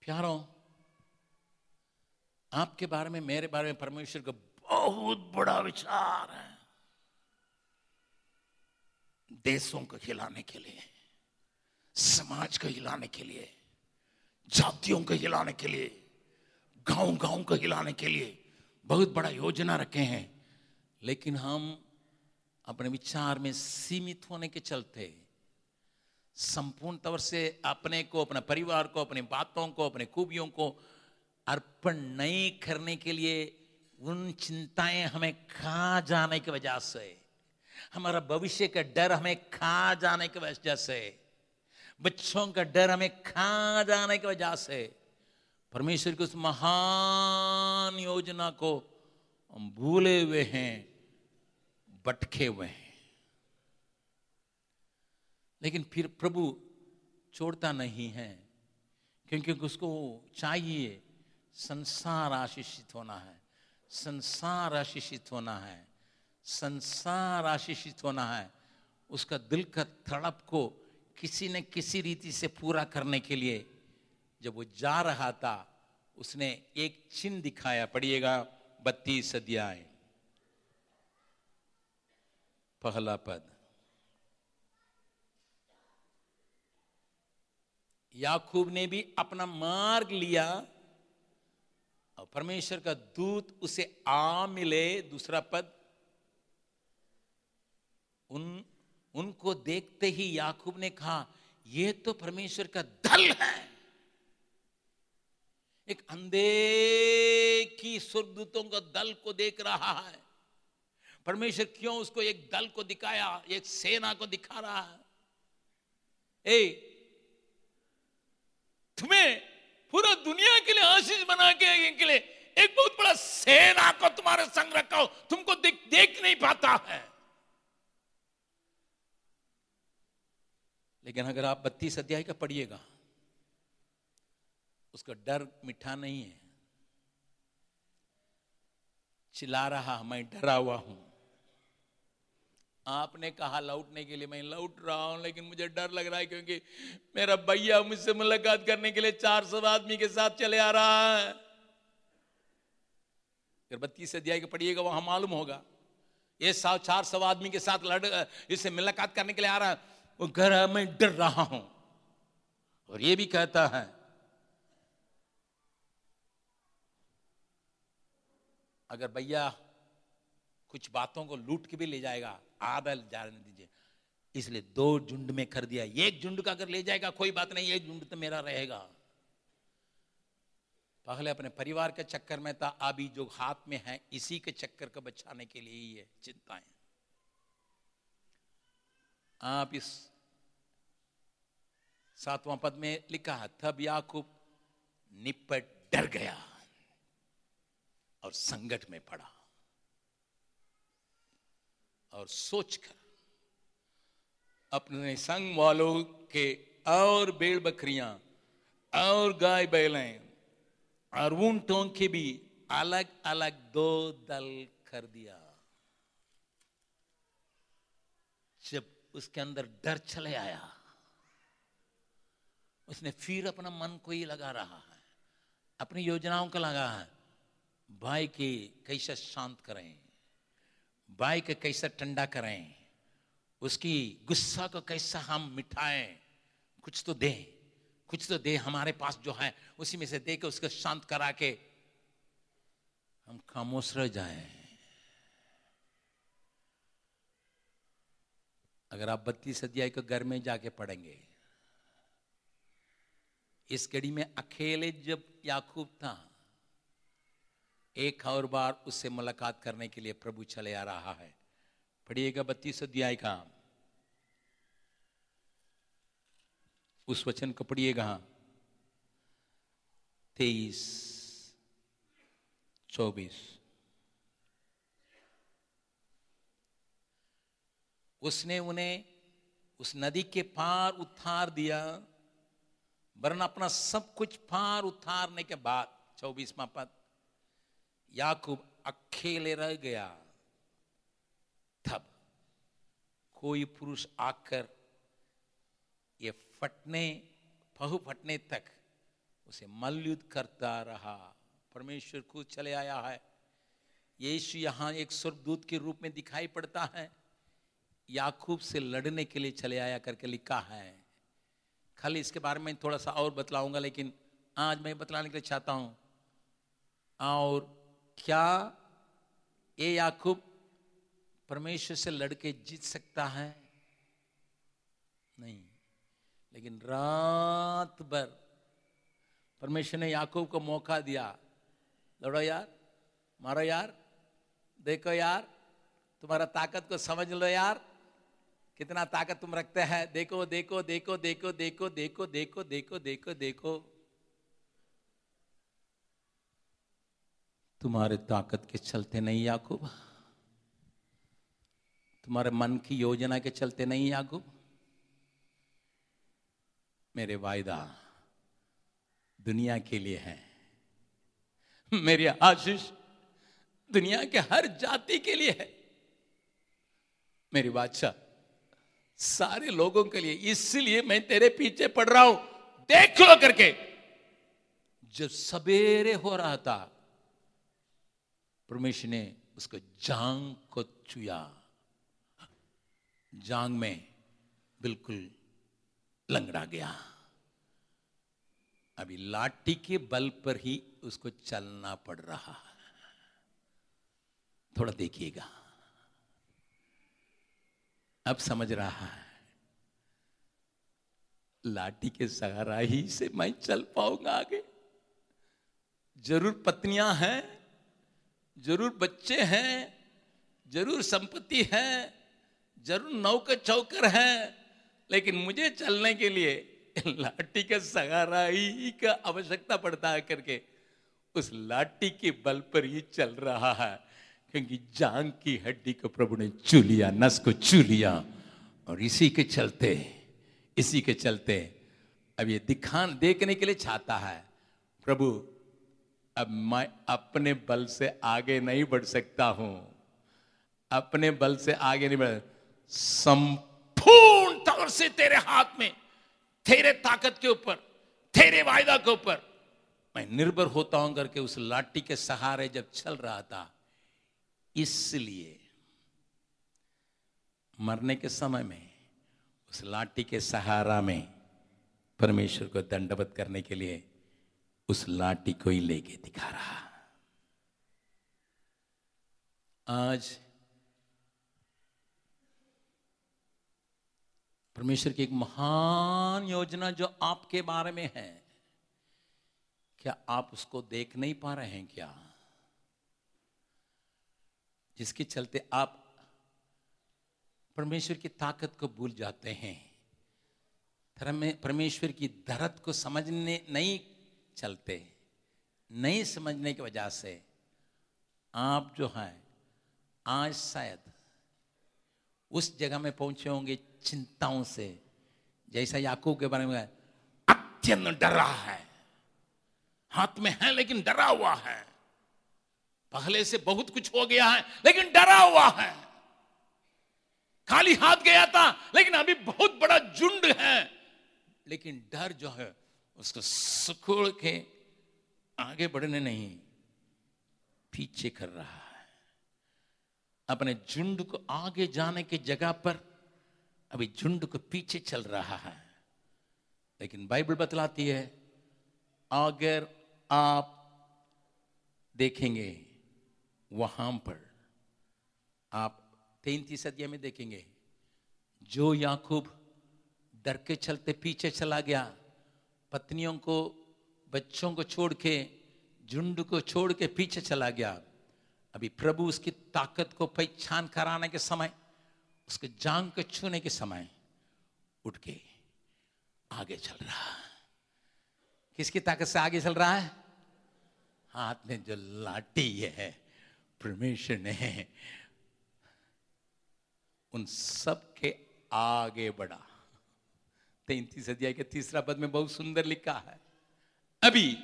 प्यारों, आपके बारे में, मेरे बारे में परमेश्वर का बहुत बड़ा विचार है। देशों को हिलाने के लिए, समाज को हिलाने के लिए, जातियों को हिलाने के लिए गाँव गाँव को हिलाने के लिए बहुत बड़ा योजना रखे हैं। लेकिन हम अपने विचार में सीमित होने के चलते संपूर्ण तौर से अपने को, अपने परिवार को, अपने बातों को, अपने खूबियों को अर्पण नहीं करने के लिए उन चिंताएँ हमें खा जाने की वजह से, हमारा भविष्य का डर हमें खा जाने की वजह से, बच्चों का डर हमें खा जाने की वजह से, परमेश्वर की उस महान योजना को हम भूले हुए हैं, भटके हुए हैं। लेकिन फिर प्रभु छोड़ता नहीं है, क्योंकि उसको चाहिए संसार आशीषित होना है, संसार आशीषित होना है, संसार आशीषित होना है। उसका दिल का तड़प को किसी न किसी रीति से पूरा करने के लिए जब वो जा रहा था, उसने एक चिन्ह दिखाया, पढ़िएगा बत्तीस अध्याय, पहला पद। याकूब ने भी अपना मार्ग लिया और परमेश्वर का दूत उसे आ मिले दूसरा पद। उन, उनको देखते ही याकूब ने कहा यह तो परमेश्वर का दल है। एक अंधे की स्वर्गदूतों का दल को देख रहा है। परमेश्वर क्यों उसको एक दल को दिखाया, एक सेना को दिखा रहा है? ए तुम्हें पूरा दुनिया के लिए आशीष बना के के लिए एक बहुत बड़ा सेना को तुम्हारे संग रखा हो। तुमको देख देख नहीं पाता है। लेकिन अगर आप बत्तीस अध्याय का पढ़िएगा, उसका डर मिठा नहीं है। चिल्ला रहा, मैं डरा हुआ हूँ। आपने कहा लौटने के लिए, मैं लौट रहा हूँ, लेकिन मुझे डर लग रहा है क्योंकि मेरा भैया मुझसे मुलाकात करने के लिए चार सौ आदमी के साथ चले आ रहा है। अगर बत्तीस अध्याय के पढ़िएगा, वहाँ मालूम होगा। ये सौ चार सौ आदमी के साथ लड़, इससे मुलाकात करने के लिए आ रहा है। वो घर मैं डर रहा हूँ। और ये भी कहता है, अगर भैया कुछ बातों को लूट के भी ले जाएगा। आधा जाने दीजिए। इसलिए दो झुंड में कर दिया। एक झुंड का अगर ले जाएगा, कोई बात नहीं, एक झुंड तो मेरा रहेगा। पहले अपने परिवार के चक्कर में था, अभी जो हाथ में है, इसी के चक्कर को बचाने के लिए ही है चिंताएँ। आप इस सातवां पद में लिखा तब याकूब निपट डर गया और संकट में पड़ा। और सोचकर अपने संग वालों के और बेड़ बकरियाँ और गाय बैलें और ऊंटों के भी अलग अलग दो दल कर दिया। जब उसके अंदर डर चले आया, उसने फिर अपना मन को ही लगा रहा है, अपनी योजनाओं को लगा है, भाई की कैसे शांत करें। भाई के कैसे ठंडा करें, उसकी गुस्सा को कैसा हम मिटाएँ, कुछ तो दें, कुछ तो दे हमारे पास जो है, उसी में से दे के उसको शांत करा के हम खामोश रह जाए। अगर आप बत्तीस अध्याय को घर में जाके पढ़ेंगे, इस कड़ी में अकेले जब याकूब था एक और बार उससे मुलाकात करने के लिए प्रभु चले आ रहा है। पढ़िएगा बत्तीस अध्याय का। उस वचन को पढ़िएगा। तेईस, चौबीस। उसने उन्हें उस नदी के पार उतार दिया, वरन अपना सब कुछ पार उतारने के बाद, चौबीसवा पद याकूब अकेले रह गया। तब कोई पुरुष आकर ये फटने पहु फटने तक उसे मलयुद्ध करता रहा। परमेश्वर खुद चले आया है। यीशु यहाँ एक स्वर्गदूत के रूप में दिखाई पड़ता है। याकूब से लड़ने के लिए चले आया करके लिखा है। खाली इसके बारे में थोड़ा सा और बतलाऊँगा, लेकिन आज मैं बतलाने के लिए चाहता हूँ, और क्या ये याकूब परमेश्वर से लड़के जीत सकता है? नहीं। लेकिन रात भर परमेश्वर ने याकूब को मौका दिया। लड़ो यार, मारो यार, देखो यार, तुम्हारा ताकत को समझ लो यार। कितना ताकत तुम रखते हैं? देखो देखो देखो देखो देखो देखो देखो देखो देखो देखो। तुम्हारे ताकत के चलते नहीं, याकूब। तुम्हारे मन की योजना के चलते नहीं, याकूब। मेरे वायदा दुनिया के लिए है। मेरी आशीष दुनिया के हर जाति के लिए है। मेरी बादशाह, सारे लोगों के लिए, इसलिए मैं तेरे पीछे पड़ रहा हूँ। देख लो करके, जब सवेरे हो रहा था परमेश्वर ने उसको जांग को छुया। जांग में बिल्कुल लंगड़ा गया। अभी लाठी के बल पर ही उसको चलना पड़ रहा। है थोड़ा देखिएगा। अब समझ रहा है, लाठी के सहारा ही से मैं चल पाऊँगा आगे। ज़रूर पत्नियाँ हैं ज़रूर बच्चे हैं, ज़रूर संपत्ति है, ज़रूर नौकर चौकर है, लेकिन मुझे चलने के लिए लाठी का सहारा ही का आवश्यकता पड़ता है करके उस लाठी के बल पर ही चल रहा है, क्योंकि जांग की हड्डी को प्रभु ने चू लिया, नस को चू लिया, और इसी के चलते, इसी के चलते अब ये दिखान देखने के लिए चाहता है, प्रभु अब मैं अपने बल से आगे नहीं बढ़ सकता हूँ। अपने बल से आगे नहीं बढ़ संपूर्ण तौर से तेरे हाथ में, तेरे ताकत के ऊपर, तेरे वायदा के ऊपर मैं निर्भर होता हूँ करके उस लाठी के सहारे जब चल रहा था। इसलिए मरने के समय में, उस लाठी के सहारा में परमेश्वर को दंडवत करने के लिए उस लाठी को ही लेके दिखा रहा। आज परमेश्वर की एक महान योजना जो आपके बारे में है, क्या आप उसको देख नहीं पा रहे हैं क्या? जिसके चलते आप परमेश्वर की ताकत को भूल जाते हैं। परमेश्वर की दरद को समझने नहीं चलते, नहीं समझने की वजह से आप जो है, आज शायद उस जगह में पहुँचे होंगे चिंताओं से, जैसा याकूब के बारे में अत्यंत डर है। हाथ में है लेकिन डरा हुआ है। पहले से बहुत कुछ हो गया है, लेकिन डरा हुआ है। खाली हाथ गया था, लेकिन अभी बहुत बड़ा झुंड है। लेकिन डर जो है उसको सुखोड़ के आगे बढ़ने नहीं, पीछे कर रहा है। अपने झुंड को आगे जाने की जगह पर अभी झुंड को पीछे चल रहा है। लेकिन बाइबल बतलाती है, अगर आप देखेंगे, वहाँ पर आप तैतीस अध्याय में देखेंगे, जो याकूब डर के चलते पीछे चला गया पत्नियों को, बच्चों को छोड़ के झुंड को छोड़ के पीछे चला गया। अभी प्रभु उसकी ताकत को पहचान कराने के समय, उसके जांग को छूने के समय उठ के आगे चल रहा किसकी ताकत से आगे चल रहा है? हाथ में जो लाठी है, परमेश्वर ने उन सब के आगे बढ़ा। तैतीस अध्याय के तीसरा पद में बहुत सुंदर लिखा है। अभी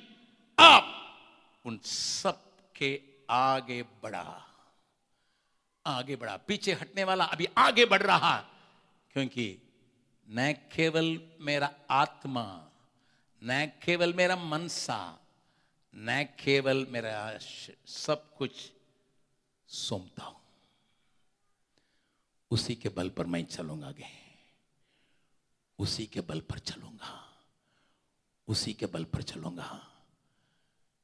आप उन सब के आगे बढ़ा। आगे बढ़ा। पीछे हटने वाला अभी आगे बढ़ रहा क्योंकि न केवल मेरा आत्मा, न केवल मेरा मनसा, न केवल मेरा सब कुछ सोमता हूँ। उसी के बल पर मैं चलूँगा आगे। उसी के बल पर चलूँगा। उसी के बल पर चलूँगा।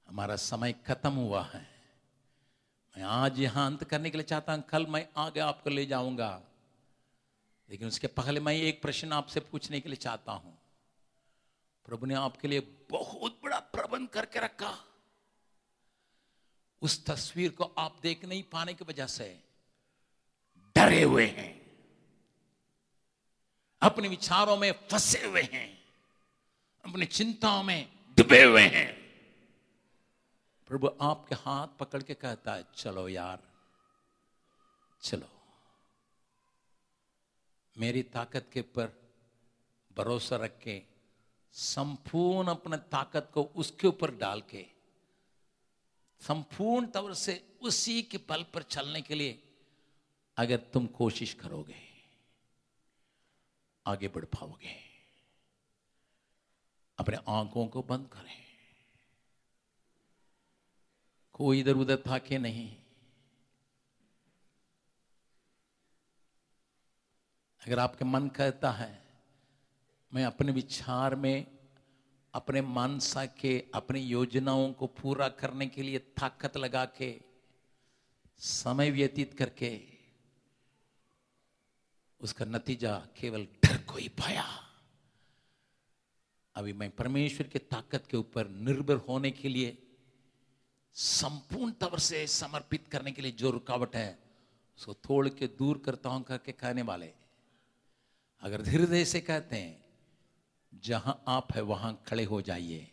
हमारा समय खत्म हुआ है। मैं आज यहाँ अंत करने के लिए चाहता हूँ, कल मैं आगे आपको ले जाऊँगा। लेकिन उसके पहले मैं एक प्रश्न आपसे पूछने के लिए चाहता हूँ। प्रभु ने आपके लिए बहुत बड़ा प्रबंध करके रखा। उस तस्वीर को आप देख नहीं पाने की वजह से डरे हुए हैं। अपने विचारों में फंसे हुए हैं, अपनी चिंताओं में डूबे हुए हैं। प्रभु आपके हाथ पकड़ के कहता है, चलो यार, चलो। मेरी ताकत के ऊपर भरोसा रख के, संपूर्ण अपने ताकत को उसके ऊपर डाल के, संपूर्ण तौर से उसी के पल पर चलने के लिए अगर तुम कोशिश करोगे आगे बढ़ पाओगे। अपने आँखों को बंद करें। कोई इधर उधर थाके नहीं। अगर आपके मन कहता है, मैं अपने विचार में, अपने मानसा के, अपनी योजनाओं को पूरा करने के लिए ताकत लगा के, समय व्यतीत करके उसका नतीजा केवल डर को ही पाया। अभी मैं परमेश्वर के ताकत के ऊपर निर्भर होने के लिए संपूर्ण तौर से समर्पित करने के लिए जो रुकावट है, उसको तोड़ के दूर करता हूँ करके कहने वाले। अगर धीरे से कहते हैं, जहाँ आप है, वहाँ खड़े हो जाइए।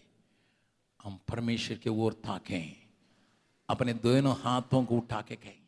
हम परमेश्वर के ओर ताकें, अपने दोनों हाथों को उठा के कहें।